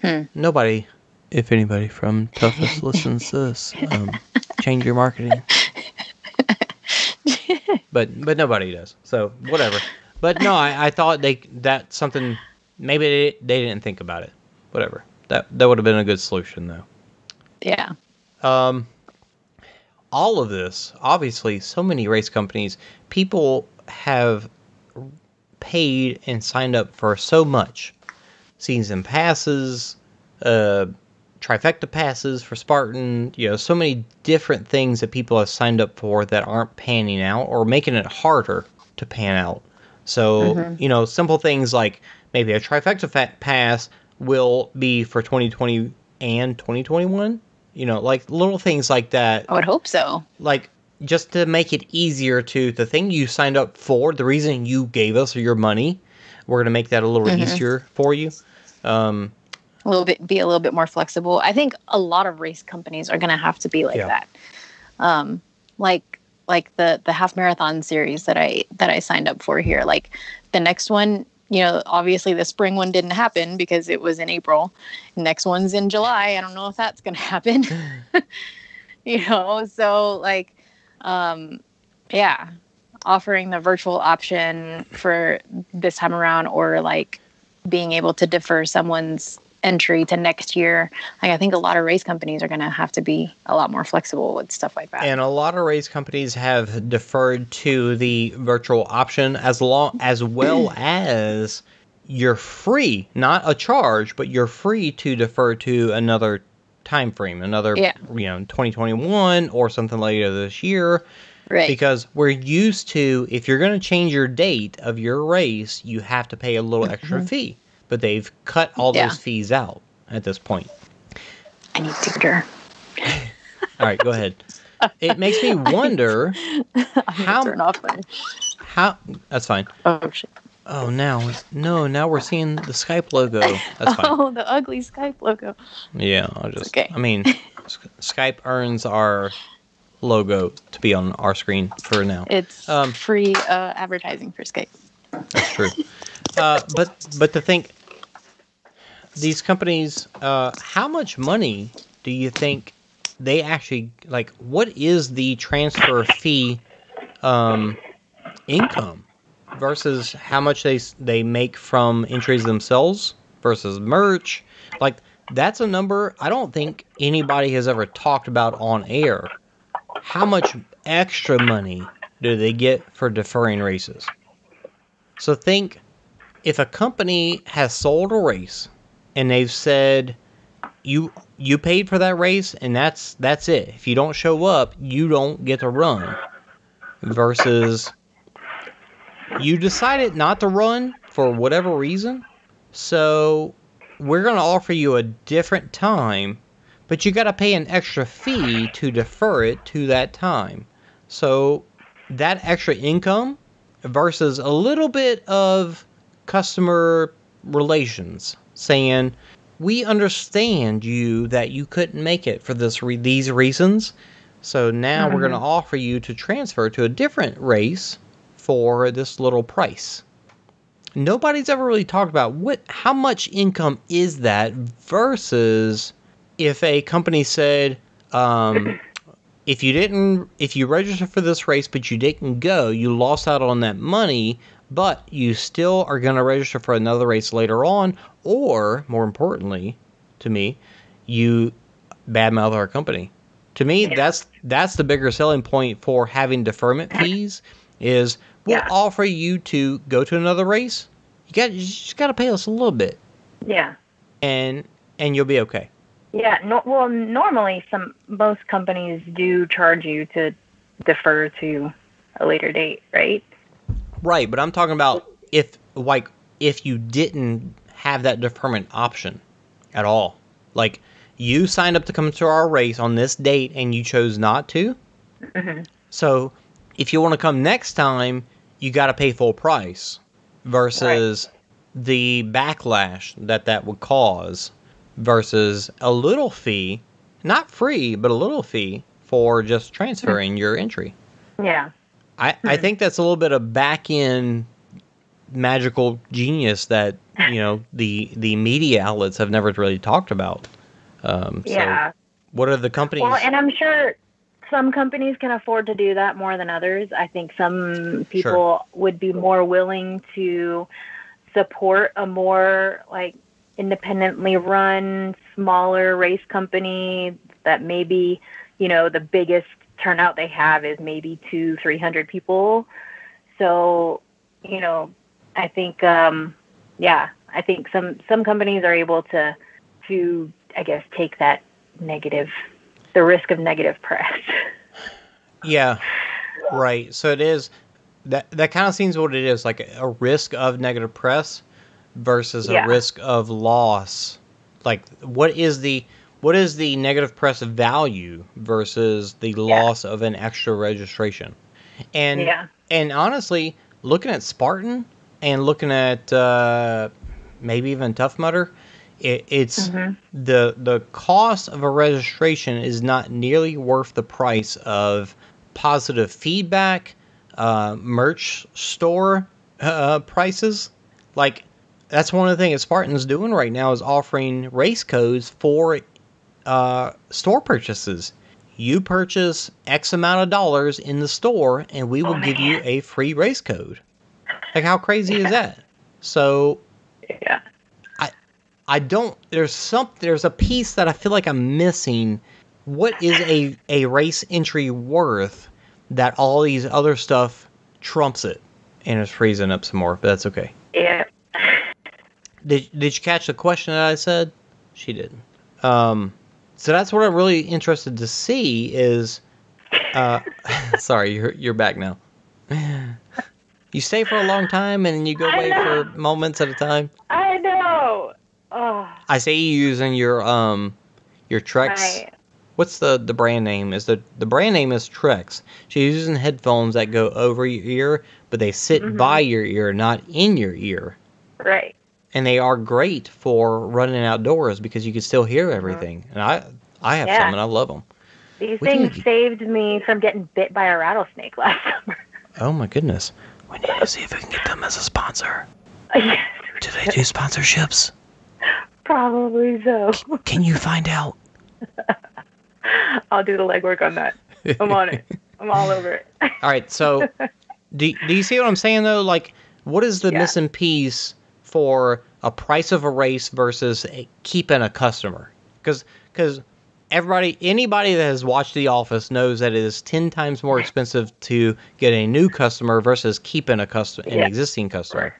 Hmm. nobody, if anybody from Toughest listens to this, um, change your marketing. but but nobody does. So whatever. But no, I, I thought they that's something maybe they, they didn't think about it. Whatever. That that would have been a good solution though. Yeah. Um, all of this, obviously, so many race companies, people have paid and signed up for so much season passes, uh, trifecta passes for Spartan, you know, so many different things that people have signed up for that aren't panning out or making it harder to pan out. So, you know, simple things like maybe a trifecta pass will be for 2020 and 2021. You know, like little things like that I would hope so. like just to make it easier to the thing you signed up for, the reason you gave us your money, we're gonna make that a little easier for you. Um, A little bit, be a little bit more flexible. I think a lot of race companies are going to have to be like Yeah. that. Um, like like the the half marathon series that I that I signed up for here. Like the next one, you know, obviously the spring one didn't happen because it was in April. Next one's in July. I don't know if that's going to happen. you know, so like, um, yeah, offering the virtual option for this time around, or like being able to defer someone's entry to next year. Like I think a lot of race companies are going to have to be a lot more flexible with stuff like that. and a lot of race companies have deferred to the virtual option as long as well as you're free, not a charge, but you're free to defer to another time frame, another Yeah. you know, 2021 or something later this year. right. because we're used to if you're going to change your date of your race you have to pay a little extra fee but they've cut all Mm-hmm. Yeah. those fees out at this point I need Tinker. all right go ahead it makes me wonder how Turn off my. how that's fine Oh shit. Oh now no now we're seeing the skype logo that's fine Oh, the ugly Skype logo. yeah i'll just okay. i mean skype earns our logo to be on our screen for now It's Um, free uh, advertising for Skype. That's true. uh, but but to think these companies, uh, how much money do you think they actually like? What is the transfer fee um, income versus how much they they make from entries themselves versus merch? Like that's a number I don't think anybody has ever talked about on air. How much extra money do they get for deferring races? So think if a company has sold a race and they've said you you paid for that race and that's that's it. If you don't show up, you don't get to run. Versus you decided not to run for whatever reason. So we're going to offer you a different time, but you got to pay an extra fee to defer it to that time. So that extra income versus a little bit of customer relations saying we understand you that you couldn't make it for this re- these reasons so now we're mm-hmm. going to offer you to transfer to a different race for this little price. Nobody's ever really talked about what how much income is that versus if a company said um, if you didn't if you registered for this race but you didn't go you lost out on that money but you still are going to register for another race later on or more importantly to me you badmouth our company. To me that's that's the bigger selling point for having deferment fees is we'll Yeah. offer you to go to another race you got you just got to pay us a little bit Yeah. and and you'll be okay Yeah. No, well, normally some most companies do charge you to defer to a later date, right? Right, but I'm talking about if like if you didn't have that deferment option at all. Like you signed up to come to our race on this date and you chose not to. Mm-hmm. So if you want to come next time, you got to pay full price versus the backlash that that would cause versus a little fee not free, but a little fee for just transferring your entry. Yeah. I, I think that's a little bit of back end magical genius that you know the the media outlets have never really talked about. Um, so Yeah. what are the companies? Well, and I'm sure some companies can afford to do that more than others. I think some people would be more willing to support a more like independently run, smaller race company that maybe, you know, the biggest turnout they have is maybe two, three hundred people. So, you know, I think, um, yeah, I think some some companies are able to to I guess take that negative, the risk of negative press. Yeah, right. So it is that that kind of seems what it is, like a risk of negative press versus Yeah. a risk of loss. Like what is the what is the negative press value versus the loss of an extra registration? And Yeah. and honestly, looking at Spartan and looking at uh, maybe even Tough Mudder, it, it's Mhm. the the cost of a registration is not nearly worth the price of positive feedback, uh, merch store uh, prices. Like that's one of the things Spartan's doing right now is offering race codes for uh, store purchases. You purchase X amount of dollars in the store, and we will Oh, give you a free race code. Like how crazy is that? So Yeah. I don't. There's some. There's a piece that I feel like I'm missing. What is a a race entry worth that all these other stuff trumps it? And it's freezing up some more, but that's okay. Yeah. Did Did you catch the question that I said? She didn't. Um, so that's what I'm really interested to see is. Uh, sorry, you're you're back now. You stay for a long time and you go away for moments at a time. I. Oh, I see you using your um your Trekz. right. What's the the brand name? Is the the brand name is Trekz. She's using headphones that go over your ear, but they sit Mhm. by your ear, not in your ear. Right. And they are great for running outdoors because you can still hear everything. And I I have Mm-hmm. Yeah. some and I love them. These things saved me from getting bit by a rattlesnake last summer. Oh my goodness. We need to see if we can get them as a sponsor. yes. Do they do sponsorships? Probably so. Can you find out? I'll do the legwork on that. I'm on it. I'm all over it. All right, so do do you see what I'm saying though? Like, what is the Yeah. missing piece for a price of a race versus a, keeping a customer? Because because everybody anybody that has watched The Office knows that it is ten times more expensive to get a new customer versus keeping a customer an Yeah. existing customer.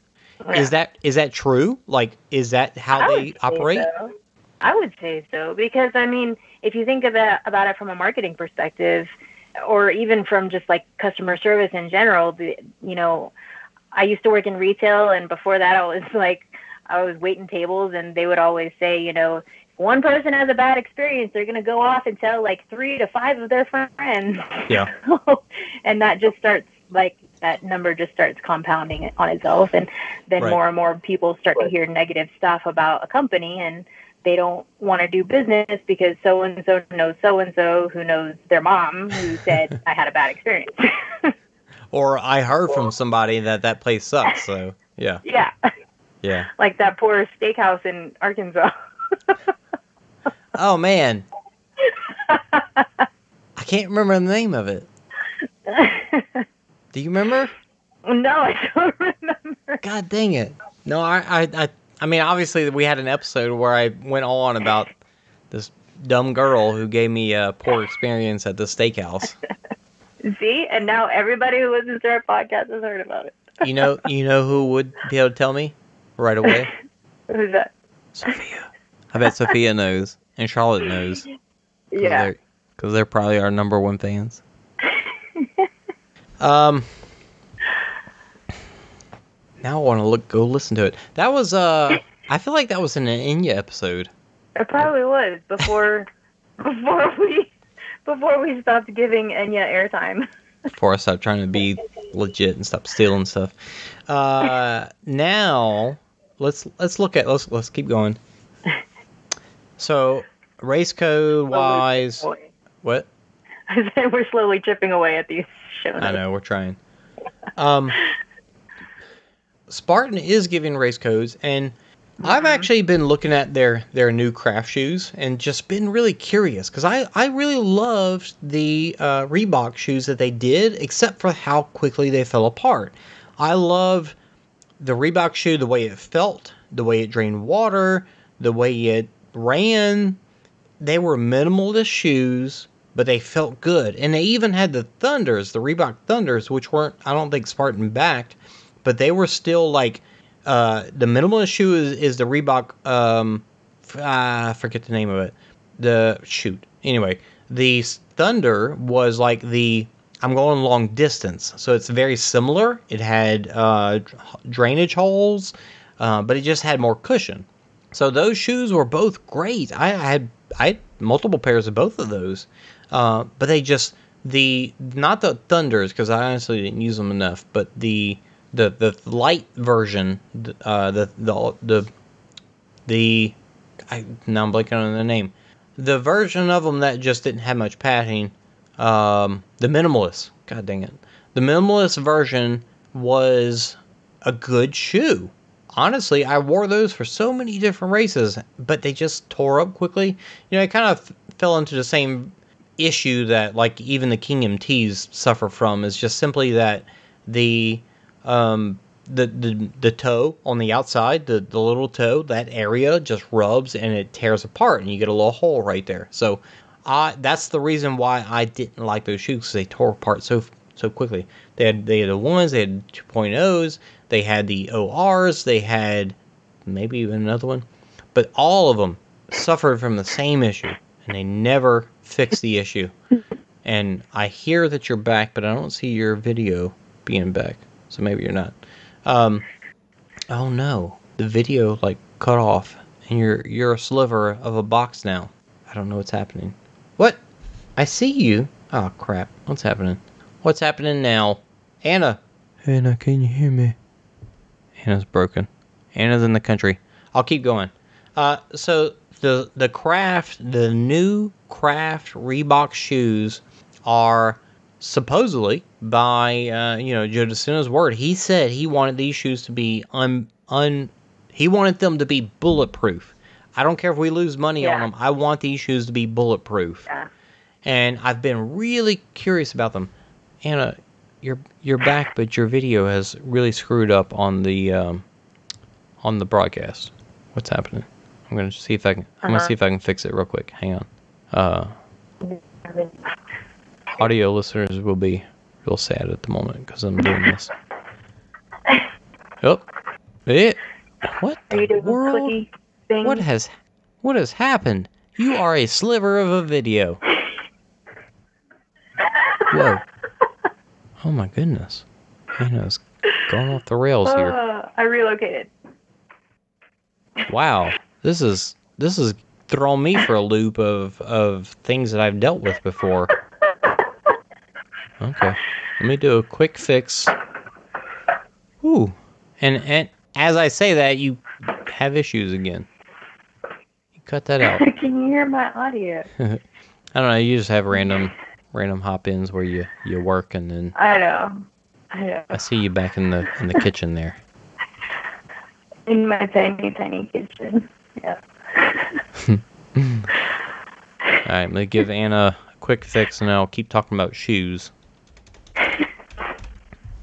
Yeah. Is that is that true? Like, is that how I they operate? so. I would say so because I mean, if you think about about it from a marketing perspective, or even from just like customer service in general, the, you know, I used to work in retail, and before that, I was like, I was waiting tables, and they would always say, you know, if one person has a bad experience, they're gonna go off and tell like three to five of their friends. Yeah. and that just starts like that number just starts compounding on itself and then Right. more and more people start to hear negative stuff about a company and they don't want to do business because so and so knows so and so who knows their mom who said I had a bad experience. Or I heard from somebody that that place sucks. So yeah, yeah, yeah. like that poor steakhouse in Arkansas. Oh man, I can't remember the name of it. Do you remember? no, I don't remember. God dang it! No, I, I, I, I mean, obviously we had an episode where I went on about this dumb girl who gave me a poor experience at the steakhouse. See, and now everybody who listens to our podcast has heard about it. You know, you know who would be able to tell me right away? Who's that? Sophia. I bet Sophia knows, and Charlotte knows. Yeah. because they're probably our number one fans. Um, now I want to look, go listen to it. That was uh, I feel like that was an Enya episode. It probably was before before we before we stopped giving Enya airtime. Before I stopped trying to be legit and stop stealing stuff. Uh, now let's let's look at let's let's keep going. So race code wise, what? We're slowly chipping away at these shows. I know we're trying. Um, Spartan is giving race codes, and I've Mm-hmm. actually been looking at their their new craft shoes and just been really curious because I I really loved the uh, Reebok shoes that they did, except for how quickly they fell apart. I love the Reebok shoe, the way it felt, the way it drained water, the way it ran. They were minimalist shoes, but they felt good. And they even had the Thunders, the Reebok Thunders, which weren't, I don't think, Spartan backed, but they were still like, uh, the minimalist shoe is, is the Reebok, um, I forget the name of it. The, shoot. Anyway, the Thunder was like the, I'm going long distance. So it's very similar. It had uh, drainage holes, uh, but it just had more cushion. So those shoes were both great. I, I had I had multiple pairs of both of those, uh, but they just the not the Thunders because I honestly didn't use them enough, but the the the light version, uh, the the the the I now I'm blanking on the name, the version of them that just didn't have much padding, um, the minimalist. God dang it, the minimalist version was a good shoe honestly, I wore those for so many different races, but they just tore up quickly. You know, I kind of fell into the same issue that like even the King MTs suffer from is just simply that the um the, the the toe on the outside, the, the little toe, that area just rubs and it tears apart and you get a little hole right there. So I that's the reason why I didn't like those shoes 'cause they tore apart so so quickly. They had they had the ones, they had 2.0s, they had the ORs, they had maybe even another one, but all of them suffered from the same issue, and they never fixed the issue. And I hear that you're back, but I don't see your video being back, so maybe you're not. Um, oh no, the video like cut off, and you're you're a sliver of a box now. I don't know what's happening. What? I see you. Oh crap! What's happening? What's happening now? Anna. Anna, can you hear me? Anna's broken. Anna's in the country. I'll keep going. Uh, so the the craft, the new craft Reebok shoes are supposedly by uh, you know Joe DeSena's word. He said he wanted these shoes to be un un. He wanted them to be bulletproof. I don't care if we lose money on them. I want these shoes to be bulletproof. Yeah. And I've been really curious about them. Anna, you're you're back, but your video has really screwed up on the um, on the broadcast. What's happening? I'm gonna see if I can. I'm gonna Uh-huh. see if I can fix it real quick. Hang on. Uh, audio listeners will be real sad at the moment because I'm doing this. Oh, it. What the world? What has what has happened? You are a sliver of a video. Whoa. Oh my goodness. Anna's going off the rails here. Uh, I relocated. Wow. This is this is throwing me for a loop of of things that I've dealt with before. Okay. Let me do a quick fix. Ooh. And and as I say that you have issues again. You cut that out. Can you hear my audio? I don't know. You just have random, random hop-ins where you you work, and then I know. I know. I see you back in the in the kitchen there. In my tiny, tiny kitchen. Yeah. All right, I'm gonna give Anna a quick fix, and I'll keep talking about shoes.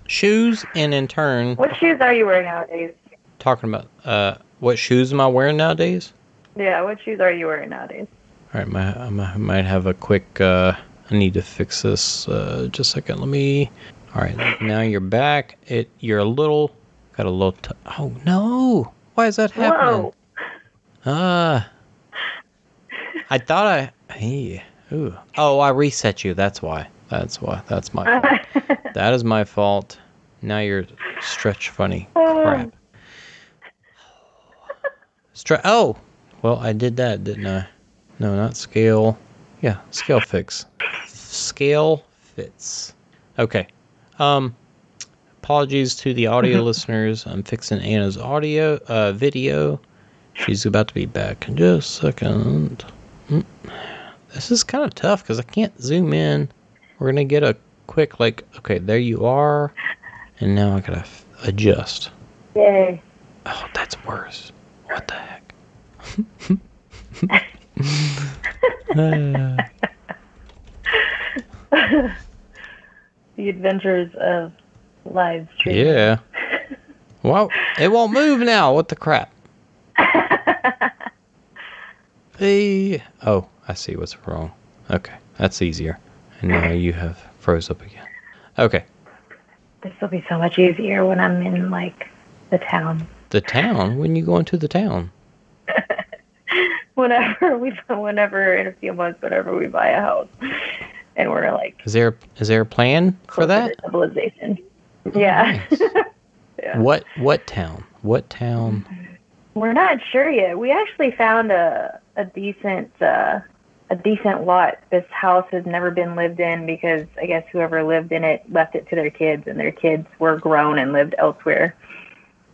Shoes, and in turn, What shoes are you wearing nowadays? talking about uh, what shoes am I wearing nowadays? Yeah, what shoes are you wearing nowadays? All right, my, I might- have a quick. Uh, I need to fix this. Uh, just a second. Let me. All right, now you're back. It. You're a little. Got a little. T- oh no! Why is that happening? Whoa! Ah. I thought I. Hey. Ooh. Oh, I reset you. That's why. That's why. That's my fault. that is my fault. Now you're stretch funny. Crap. Stre- oh. Well, I did that, didn't I? No, not scale. Yeah, scale fix. Scale fits. Okay. Um. Apologies to the audio listeners. I'm fixing Anna's audio uh, video. She's about to be back in just a second. This is kind of tough because I can't zoom in. We're gonna get a quick like, okay, there you are, and now I gotta f- adjust. Yay. Oh, that's worse. What the heck? Uh, The adventures of live streaming. yeah. Well, it won't move now. What the crap? Oh, I see what's wrong. Okay, that's easier. And now you have froze up again. Okay, This will be so much easier when I'm in like the town. the town. When you go into the town? Whenever we, whenever in a few months, whenever we buy a house, and we're like Is there is there a plan for that? civilization. Yeah. Nice. Yeah. What what town? What town? We're not sure yet. We actually found a a decent uh, a decent lot. This house has never been lived in because I guess whoever lived in it left it to their kids, and their kids were grown and lived elsewhere.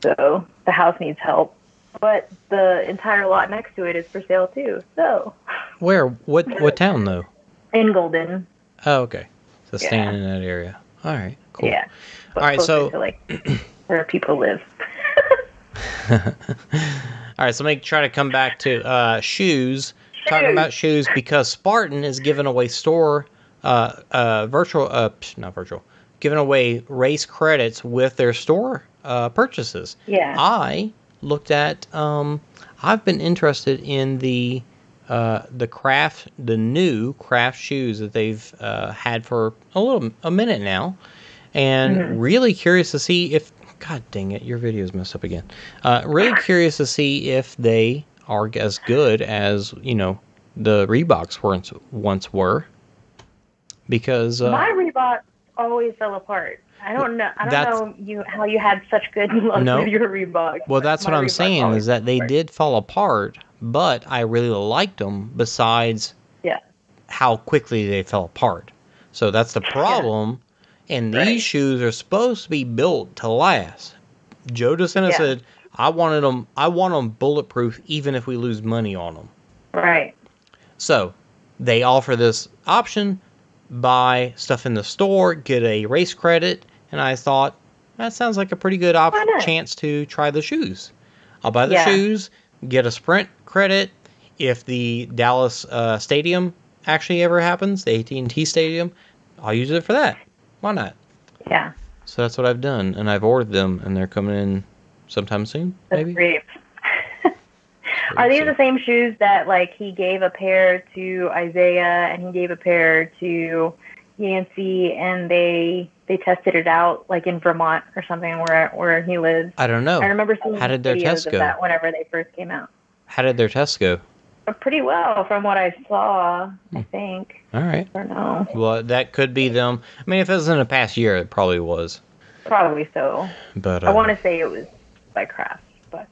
So the house needs help. But the entire lot next to it is for sale too. So Where? What what town though? in Golden, Oh, okay. So Yeah. staying in that area. All right. Cool. yeah. But All right, so- to, like where people live. All right, so let me try to come back to uh, shoes. Talking about shoes because Spartan is giving away store, uh, uh, virtual, uh, not virtual, giving away race credits with their store uh, purchases. Yeah. I looked at. Um, I've been interested in the uh, the craft, the new craft shoes that they've uh, had for a little a minute now, and really curious to see if. God dang it, your video's messed up again. Uh, really curious to see if they are as good as you know the Reeboks once once were, because uh, My Reeboks always fell apart. I don't know. I don't know you how you had such good luck No. with your Reeboks. Well, that's what I'm saying is that they did fall apart, but I really liked them. Besides, Yeah. how quickly they fell apart. So that's the problem. And these Right. shoes are supposed to be built to last. Joe DeSena Yeah. said, "I wanted them. I want them bulletproof, even if we lose money on them." Right. So they offer this option: buy stuff in the store, get a race credit, and I thought that sounds like a pretty good op- chance to try the shoes. I'll buy the Yeah. shoes, get a sprint credit. If the Dallas uh, Stadium actually ever happens, the AT&T Stadium, I'll use it for that. Why not? Yeah. So that's what I've done, and I've ordered them, and they're coming in sometime soon, That's maybe. great. Are these the same shoes that like he gave a pair to Isaiah and he gave a pair to Yancey and they they tested it out like in Vermont or something where where he lives. I don't know. I remember seeing How did their videos tests of go? that whenever they first came out. How did their test go? But pretty well from what I saw, I think. All right. I don't know. Well, that could be them. I mean, if it was in the past year, it probably was. Probably so. But I uh, want to say it was by craft, but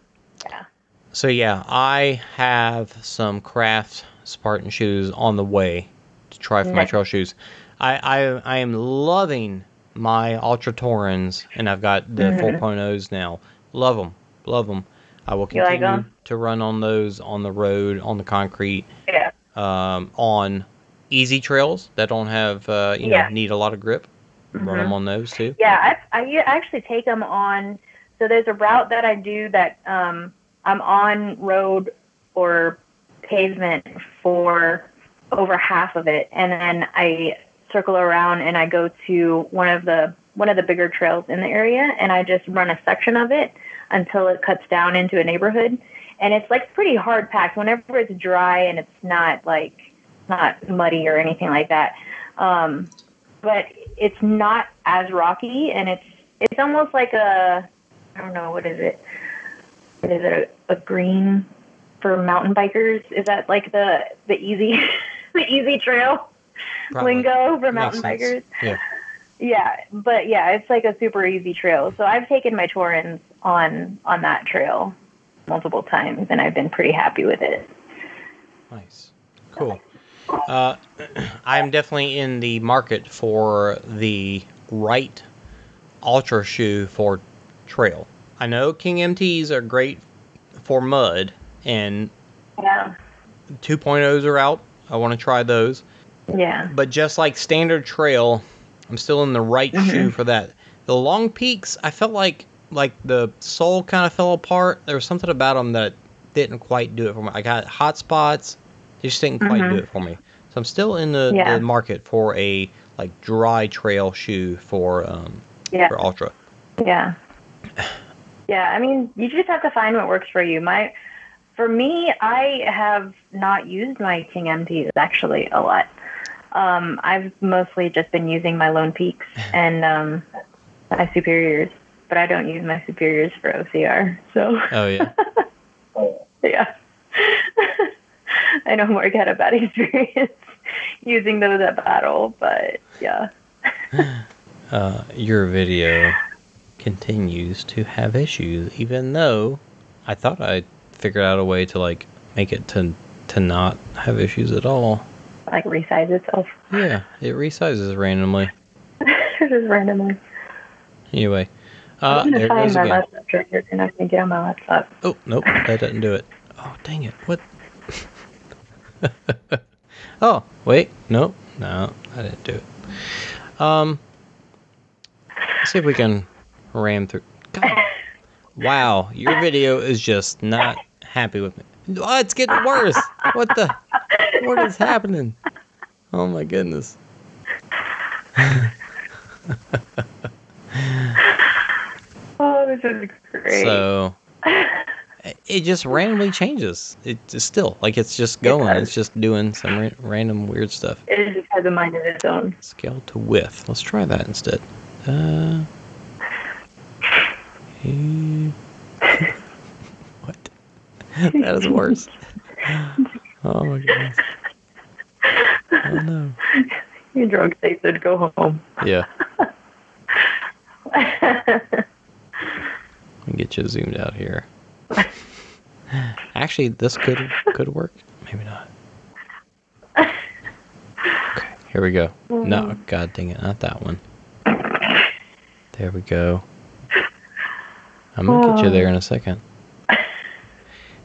yeah. So yeah, I have some craft Spartan shoes on the way to try for my trail shoes. I, I I am loving my Altra Torins, and I've got the Mhm. 4.0s now. Love them, love them. I will You like to run on those on the road, on the concrete, Yeah. um, on easy trails that don't have uh, you know Yeah. need a lot of grip. Run Mhm. them on those too. Yeah, I actually take them on. So there's a route that I do that um, I'm on road or pavement for over half of it, and then I circle around and I go to one of the one of the bigger trails in the area, and I just run a section of it until it cuts down into a neighborhood, and it's like pretty hard packed. Whenever it's dry and it's not like not muddy or anything like that. Um, but it's not as rocky and it's it's almost like a I don't know what is it what is it a, a green for mountain bikers is that like the the easy the easy trail Probably. lingo for mountain bikers Yeah. Yeah but yeah it's like a super easy trail so I've taken my Torins on on that trail multiple times and I've been pretty happy with it Nice. Cool. Uh, I'm definitely in the market for the right ultra shoe for trail. I know King MTs are great for mud, and yeah 2.0s are out. I want to try those. Yeah. But just like standard trail, I'm still in the right Mm-hmm. shoe for that. The Lone Peaks, I felt like like the sole kind of fell apart. There was something about them that didn't quite do it for me. I got hot spots, they just didn't quite do Mhm. it for me. So I'm still in the, Yeah. the market for a like dry trail shoe for um Yeah. for ultra. Yeah. Yeah, I mean, you just have to find what works for you. My for me, I have not used my King MTs actually a lot. Um, I've mostly just been using my Lone Peaks and um, my Superiors, but I don't use my Superiors for OCR. So Oh yeah. yeah, I know Mark had a bad experience using those at battle, but yeah. uh, your video continues to have issues, even though I thought I figured out a way to like make it to to not have issues at all. Like resize itself Yeah, it resizes randomly. just randomly. Anyway, uh, I'm there gonna find my again. laptop I can get on my laptop. Oh nope, that doesn't do it. Oh dang it! What? oh wait, nope, no, I didn't do it. Um, let's see if we can ram through. God. Wow, your video is just not happy with me. Oh, it's getting worse. What the? What is happening? Oh my goodness. Oh, this is great. So it just randomly changes. It's still like it's just going. does. it's just doing some ra- random weird stuff. it just has a mind of its own. Scale to width. Let's try that instead. Uh, what? that is worse. Oh my goodness. Oh no. Your drug safe said go home. Yeah. Get you zoomed out here. Actually, this could could work. Maybe not. Okay, here we go. No, mm. god dang it, not that one. There we go. I'm gonna get you there in a second.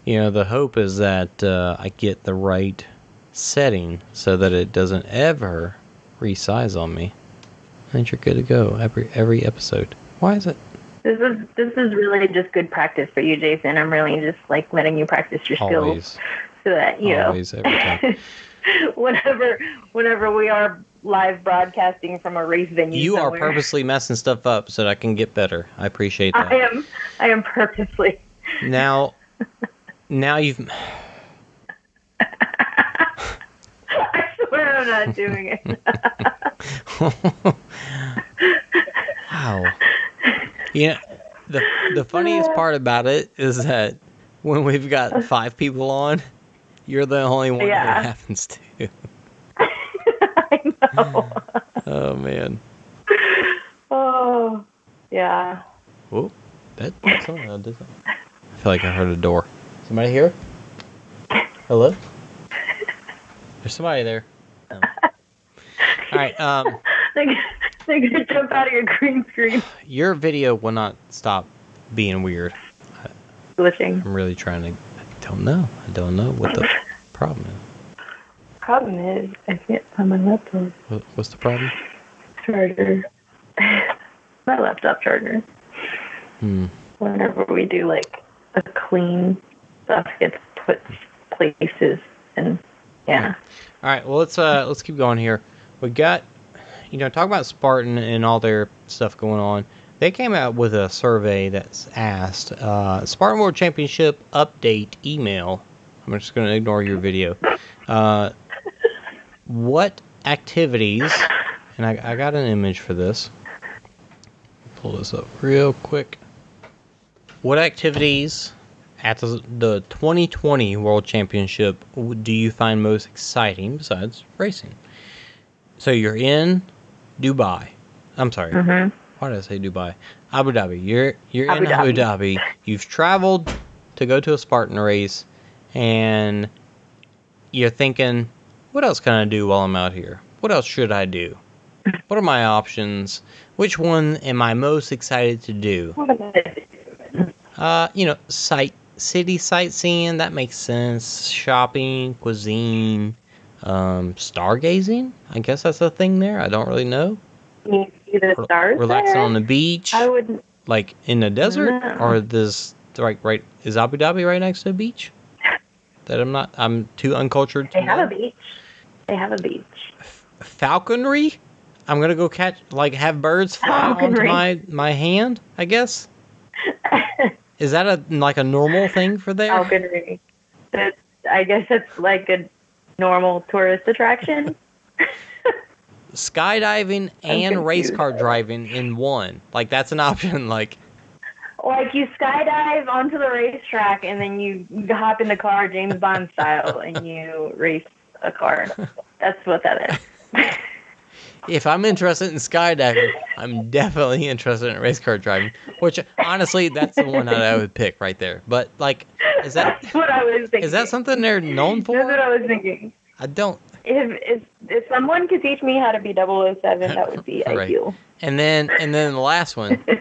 You know, the hope is that uh, I get the right setting so that it doesn't ever resize on me. And you're good to go every every episode. Why is it? This is this is really just good practice for you, Jason. I'm really just like letting you practice your skills Always, so that you always, know every time. whenever whenever we are live broadcasting from a race venue. You are purposely messing stuff up so that I can get better. I appreciate that. I am I am purposely. Now, now you've. I swear I'm not doing it. wow. Yeah. the the funniest part about it is that when we've got five people on, you're the only one Yeah. that happens to. I know. Oh man. Oh, yeah. Whoa. That that. I feel like I heard a door. Somebody here? Hello? There's somebody there. Oh. All right. Um, They're they're gonna jump out of your green screen. your video will not stop being weird. Glitching. I'm really trying to. I don't know. I don't know what the problem is. Problem is, I can't find my laptop What, what's the problem? charger. my laptop charger. Hmm. Whenever we do like a clean, stuff gets put places, and yeah. All right. Well, let's uh let's keep going here. We got, you know, talk about Spartan and all their stuff going on. They came out with a survey that's asked uh, Spartan World Championship update email. I'm just going to ignore your video. Uh, what activities? And I, I got an image for this. Pull this up real quick. What activities at the, the 2020 World Championship do you find most exciting besides racing? So you're in Dubai. I'm sorry. Mhm. Why did I say Dubai? Abu Dhabi. You're you're Abu in Abu Dhabi. You've traveled to go to a Spartan race, and you're thinking, what else can I do while I'm out here? What else should I do? What are my options? Which one am I most excited to do? What am I doing? Uh, you know, sight city sightseeing. That makes sense. Shopping, cuisine, um, stargazing. I guess that's a thing there. I don't really know. You see the stars. Relaxing there? on the beach, I would. like in the desert, or this right right is Abu Dhabi right next to a beach? That I'm not. I'm too uncultured. To They have know. a beach. They have a beach. falconry. I'm gonna go catch like have birds fly onto my my hand. I guess. Is that a like a normal thing for there? Oh, Falconry. That's, I guess it's like a normal tourist attraction. Skydiving and race car driving in one. Like that's an option. Like Like you skydive onto the racetrack and then you hop in the car James Bond style and you race a car. That's what that is. If I'm interested in skydiving, I'm definitely interested in race car driving. Which honestly, that's the one that I would pick right there. But like, is that That's what I was thinking. is that something they're known for? That's what? I was thinking. I don't. If if if someone could teach me how to be 007, that would be Right. ideal. And then and then the last one.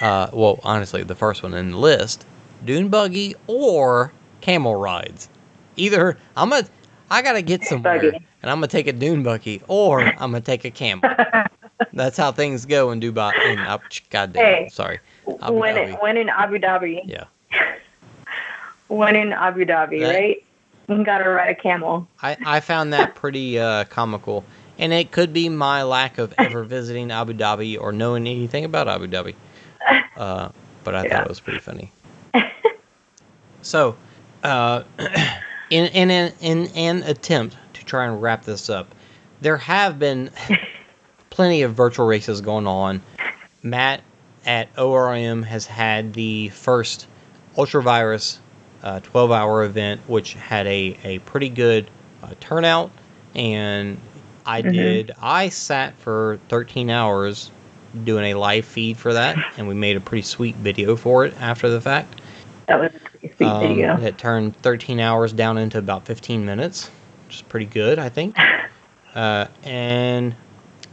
Uh, well, honestly, the first one in the list: dune buggy or camel rides. Either I'm gonna, I gotta get somewhere, Buggy. And I'm gonna take a dune buggy, or I'm gonna take a camel. That's how things go in Dubai. In Abu, God damn, Hey. sorry. Abu when Dhabi. when in Abu Dhabi. Yeah. When in Abu Dhabi, That- right? You gotta ride a camel. I, I found that pretty uh, comical, and it could be my lack of ever visiting Abu Dhabi or knowing anything about Abu Dhabi. Uh, but I Yeah. thought it was pretty funny. so, uh, in, in, an, in an attempt try and wrap this up, there have been plenty of virtual races going on. Matt at ORM has had the first Ultravirus uh, 12 hour event, which had a, a pretty good uh, turnout. And I Mhm. did, I sat for 13 hours doing a live feed for that, and we made a pretty sweet video for it after the fact. That was a pretty sweet Um, video. It turned 13 hours down into about 15 minutes, is pretty good, I think. Uh, and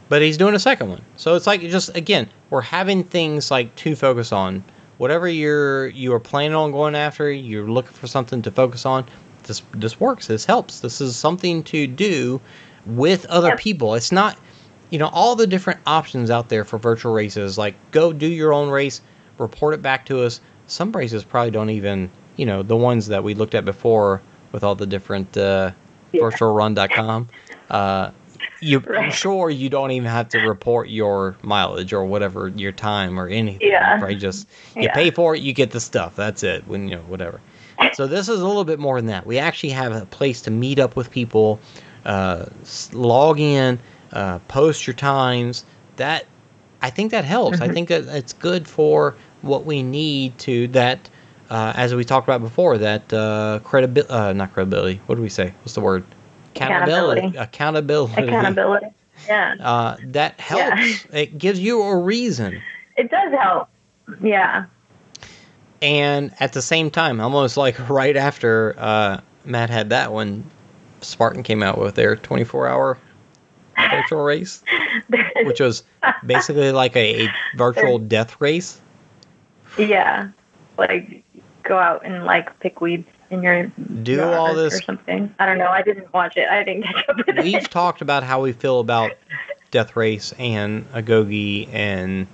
but he's doing a second one, so it's like just again we're having things like to focus on. Whatever you're you are planning on going after, you're looking for something to focus on. This this works. This helps. This is something to do with other Yep. people. It's not you know all the different options out there for virtual races. Like go do your own race, report it back to us. Some races probably don't even you know the ones that we looked at before with all the different uh, Yeah. virtualrun.com. Uh, you, I'm sure you don't even have to report your mileage or whatever your time or anything. Yeah. Right? Just you Yeah. pay for it, you get the stuff. That's it. When you know whatever. So this is a little bit more than that. We actually have a place to meet up with people, uh, log in, uh, post your times. That I think that helps. I Mhm. think that it's good for what we need to that. Uh, as we talked about before, that uh, credibility, uh, not credibility. What do we say? What's the word? Accountability. Accountability. Accountability. Yeah. Uh, that helps. It gives you a reason. It does help. Yeah. And at the same time, almost like right after uh, Matt had that one, Spartan came out with their 24 hour virtual race, which was basically like a, a virtual death race. yeah. Like go out and like pick weeds in your Do yard all this or something. I don't know. I didn't watch it. I didn't catch up with We've it. talked about how we feel about Death Race and Agoge and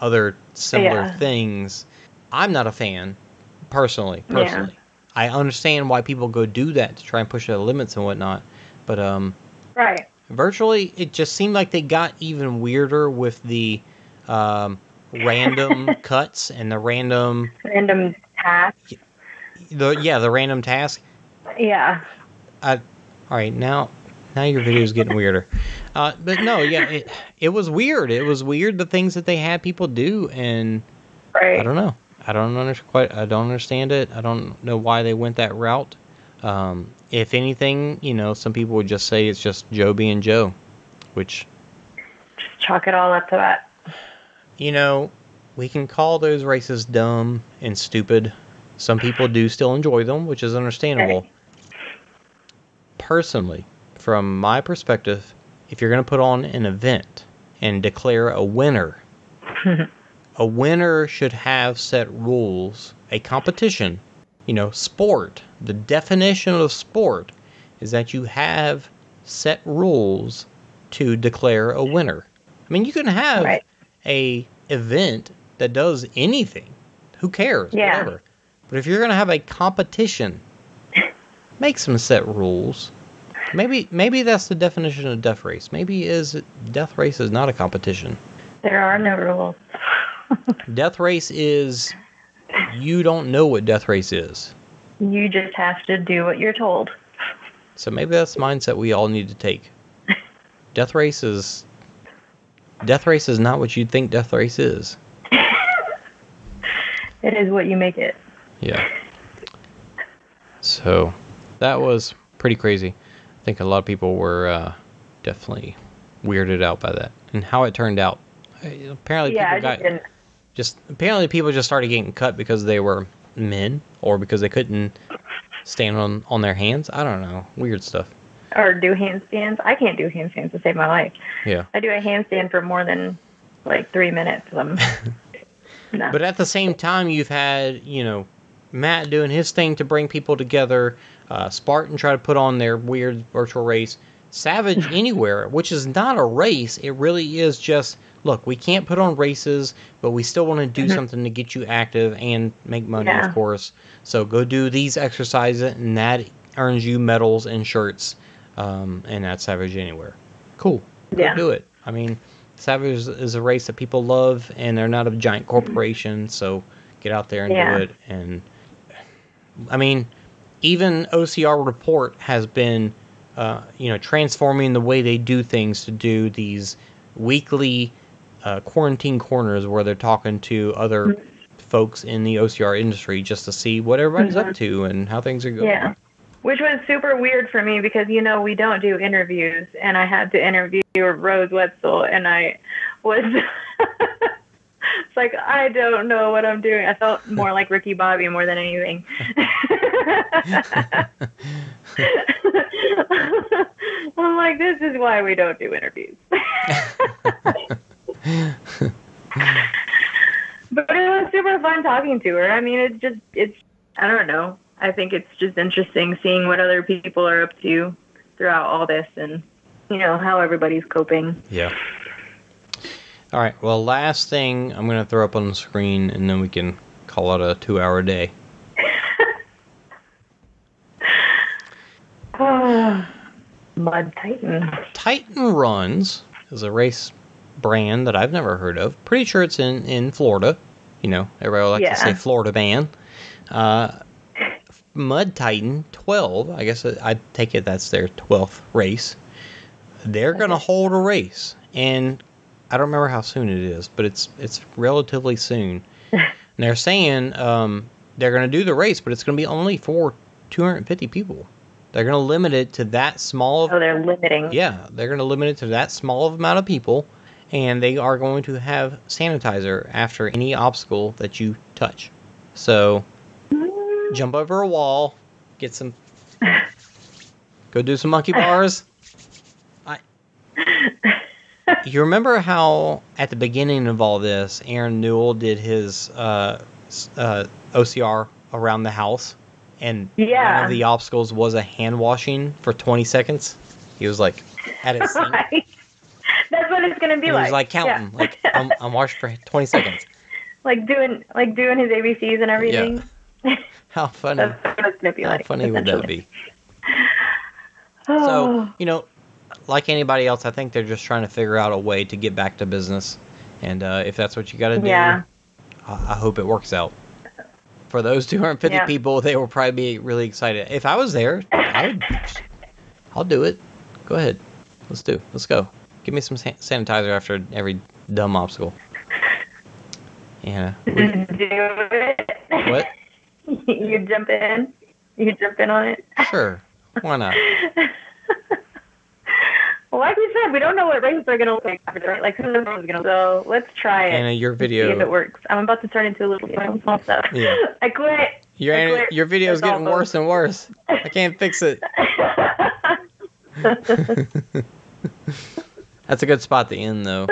other similar Yeah. things. I'm not a fan, personally. Yeah. Personally, I understand why people go do that to try and push the limits and whatnot, but um, Right. virtually, it just seemed like they got even weirder with the um, random cuts and the random, Random task. the yeah, the random task. Yeah. I, all right, now now your video is getting weirder. Uh, but no, yeah, it it was weird. It was weird the things that they had people do, and Right. I don't know. I don't understand quite. I don't understand it. I don't know why they went that route. Um, if anything, you know, some people would just say it's just Joe being Joe, which Just chalk it all up to that. you know, we can call those races dumb and stupid. Some people do still enjoy them, which is understandable. Personally, from my perspective, if you're going to put on an event and declare a winner, a winner should have set rules, a competition you know, sport. The definition of sport is that you have set rules to declare a winner. I mean, you can have Right. a event that does anything. Who cares? Yeah. Whatever. But if you're going to have a competition, make some set rules. Maybe maybe that's the definition of death race. Maybe is death race is not a competition. There are no rules. Death race is you don't know what death race is. You just have to do what you're told. So maybe that's the mindset we all need to take. Death race is death race is not what you think death race is. It is what you make it. Yeah. So that was pretty crazy. I think a lot of people were uh, definitely weirded out by that and how it turned out. Apparently, yeah, people just got didn't. just apparently people just started getting cut because they were men or because they couldn't stand on on their hands. I don't know, weird stuff. Or do handstands. I can't do handstands to save my life. Yeah. I do a handstand for more than like three minutes. I'm, no. But at the same time, you've had, you know, Matt doing his thing to bring people together, uh, Spartan try to put on their weird virtual race, Savage Anywhere, which is not a race. It really is just, look, we can't put on races, but we still want to do something to get you active and make money, Yeah. of course. So go do these exercises, and that earns you medals and shirts, um, and that's Savage Anywhere. Cool. Go Yeah. do it. I mean, Savage is- a race that people love, and they're not a giant corporation, so get out there and Yeah. do it. And I mean, even OCR Report has been, uh, you know, transforming the way they do things to do these weekly uh, quarantine corners where they're talking to other folks in the OCR industry just to see what everybody's up to and how things are going. Yeah. Which was super weird for me because, you know, we don't do interviews. And I had to interview Rose Wetzel. And I was. it's like, I don't know what I'm doing. I felt more like Ricky Bobby more than anything. I'm like, this is why we don't do interviews. but it was super fun talking to her. I mean, it's just, it's, I don't know. I think it's just interesting seeing what other people are up to throughout all this and, you know, how everybody's coping. Yeah. All right. Well, last thing I'm going to throw up on the screen, and then we can call it a two-hour day. Mud Titan. Titan Runs is a race brand that I've never heard of. Pretty sure it's in, in Florida. You know, everybody likes to say Florida man. Uh, Mud Titan 12, I guess I take it that's their 12th race. They're going to hold a race. And I don't remember how soon it is, but it's it's relatively soon. and they're saying um, they're going to do the race, but it's going to be only for 250 people. They're going to limit it to that small of Oh, they're limiting. yeah, they're going to limit it to that small of amount of people, and they are going to have sanitizer after any obstacle that you touch. So, jump over a wall, get some, go do some monkey bars. I, you remember how at the beginning of all this, Aaron Newell did his uh, uh, OCR around the house, and one of the obstacles was a hand washing for 20 seconds. He was like at his. Right. That's what it's gonna be He like. was like counting, Yeah. like I'm, I'm washed for 20 seconds. like doing like doing his ABCs and everything. How funny! That's what it's gonna be How like. funny would that be? So Oh, you know, like anybody else, I think they're just trying to figure out a way to get back to business, and uh, if that's what you got to do, Yeah. I, I hope it works out. For those 250 Yeah. people, they will probably be really excited. If I was there, I would, I'll do it. Go ahead, let's do. Let's go. Give me some san- sanitizer after every dumb obstacle. Yeah. we- do it. what? you jump in. You jump in on it. Sure. Why not? Well, like we said, we don't know what races are gonna look like, right? Like who knows what's gonna. So let's try it. Anna, your See if it video, works. I'm about to turn into a little small stuff. Yeah. I quit. your I quit. your video is getting worse and worse. I can't fix it. That's a good spot to end, though.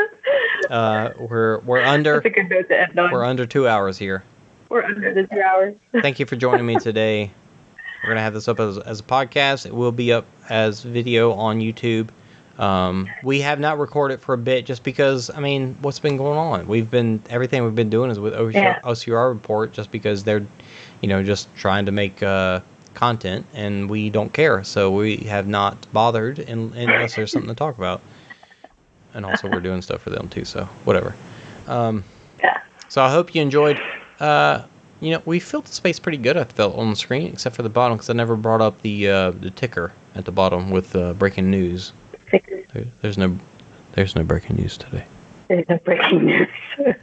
Uh, we're we're under That's a good note to end on. we're under two hours here. We're under the two hours. Thank you for joining me today. We're gonna have this up as, as a podcast. It will be up as video on YouTube. Um, we have not recorded for a bit just because I mean, what's been going on? We've been everything we've been doing is with OCR, Yeah. OCR report just because they're, you know, just trying to make uh, content and we don't care. So we have not bothered in, unless there's something to talk about. And also we're doing stuff for them too. So whatever. Um, Yeah. so I hope you enjoyed. Uh, you know, we filled the space pretty good. I felt on the screen, except for the bottom, because I never brought up the uh, the ticker at the bottom with uh, breaking news. There, there's no there's no breaking news today. There's no breaking news.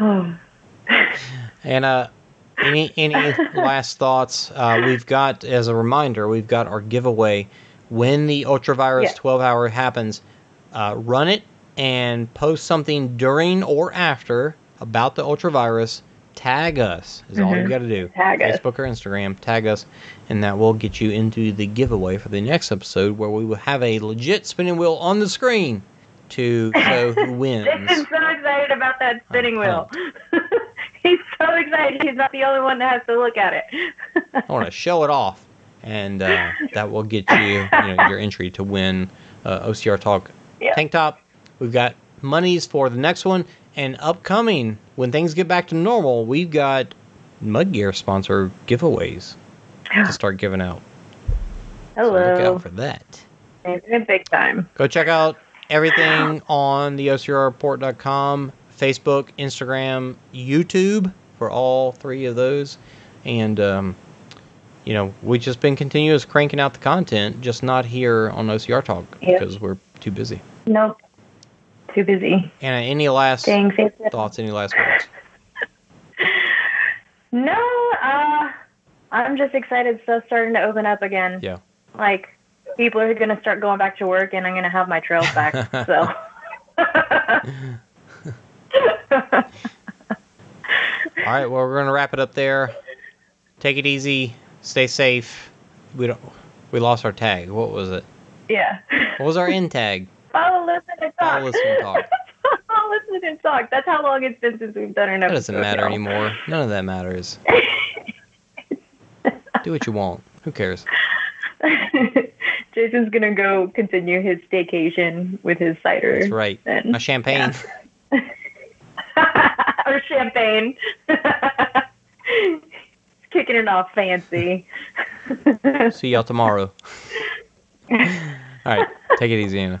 oh. And uh, any any last thoughts? Uh, we've got as a reminder, we've got our giveaway. When the ultravirus Yeah. 12 hour happens, uh, run it and post something during or after about the ultravirus. Tag us is all you Mhm. got to do. Tag us. Facebook or Instagram. Tag us, and that will get you into the giveaway for the next episode, where we will have a legit spinning wheel on the screen to show who wins. Jason's so excited about that spinning wheel. He's so excited. He's not the only one that has to look at it. I want to show it off, and uh, that will get you, you know, your entry to win uh, OCR Talk Yeah. tank top. We've got monies for the next one, and upcoming when things get back to normal, we've got Mud Gear sponsor giveaways to start giving out. So look out for that. It's big time. Go check out everything on the OCRreport.com, Facebook, Instagram, YouTube for all three of those. And, um, you know, we've just been continuous cranking out the content, just not here on OCR Talk Yep. because we're too busy. Nope. Too busy. Anna, any last safe. thoughts, any last words? No, uh, I'm just excited So starting to open up again. Yeah. Like, people are going to start going back to work and I'm going to have my trails back. so. All right, well, we're going to wrap it up there. Take it easy. Stay safe. We don't. We lost our tag. What was it? yeah. What was our end tag? Follow, listen, and talk. Follow, listen, and talk. Follow, listen, and talk. That's how long it's been since we've done an That episode. doesn't matter now. anymore. None of that matters. Do what you want. Who cares? Jason's gonna go continue his staycation with his cider. That's right. And, My champagne. or champagne. Kicking it off fancy. See y'all tomorrow. All right. Take it easy, Anna.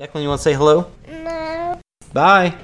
Declan, you want to say hello? No. Bye.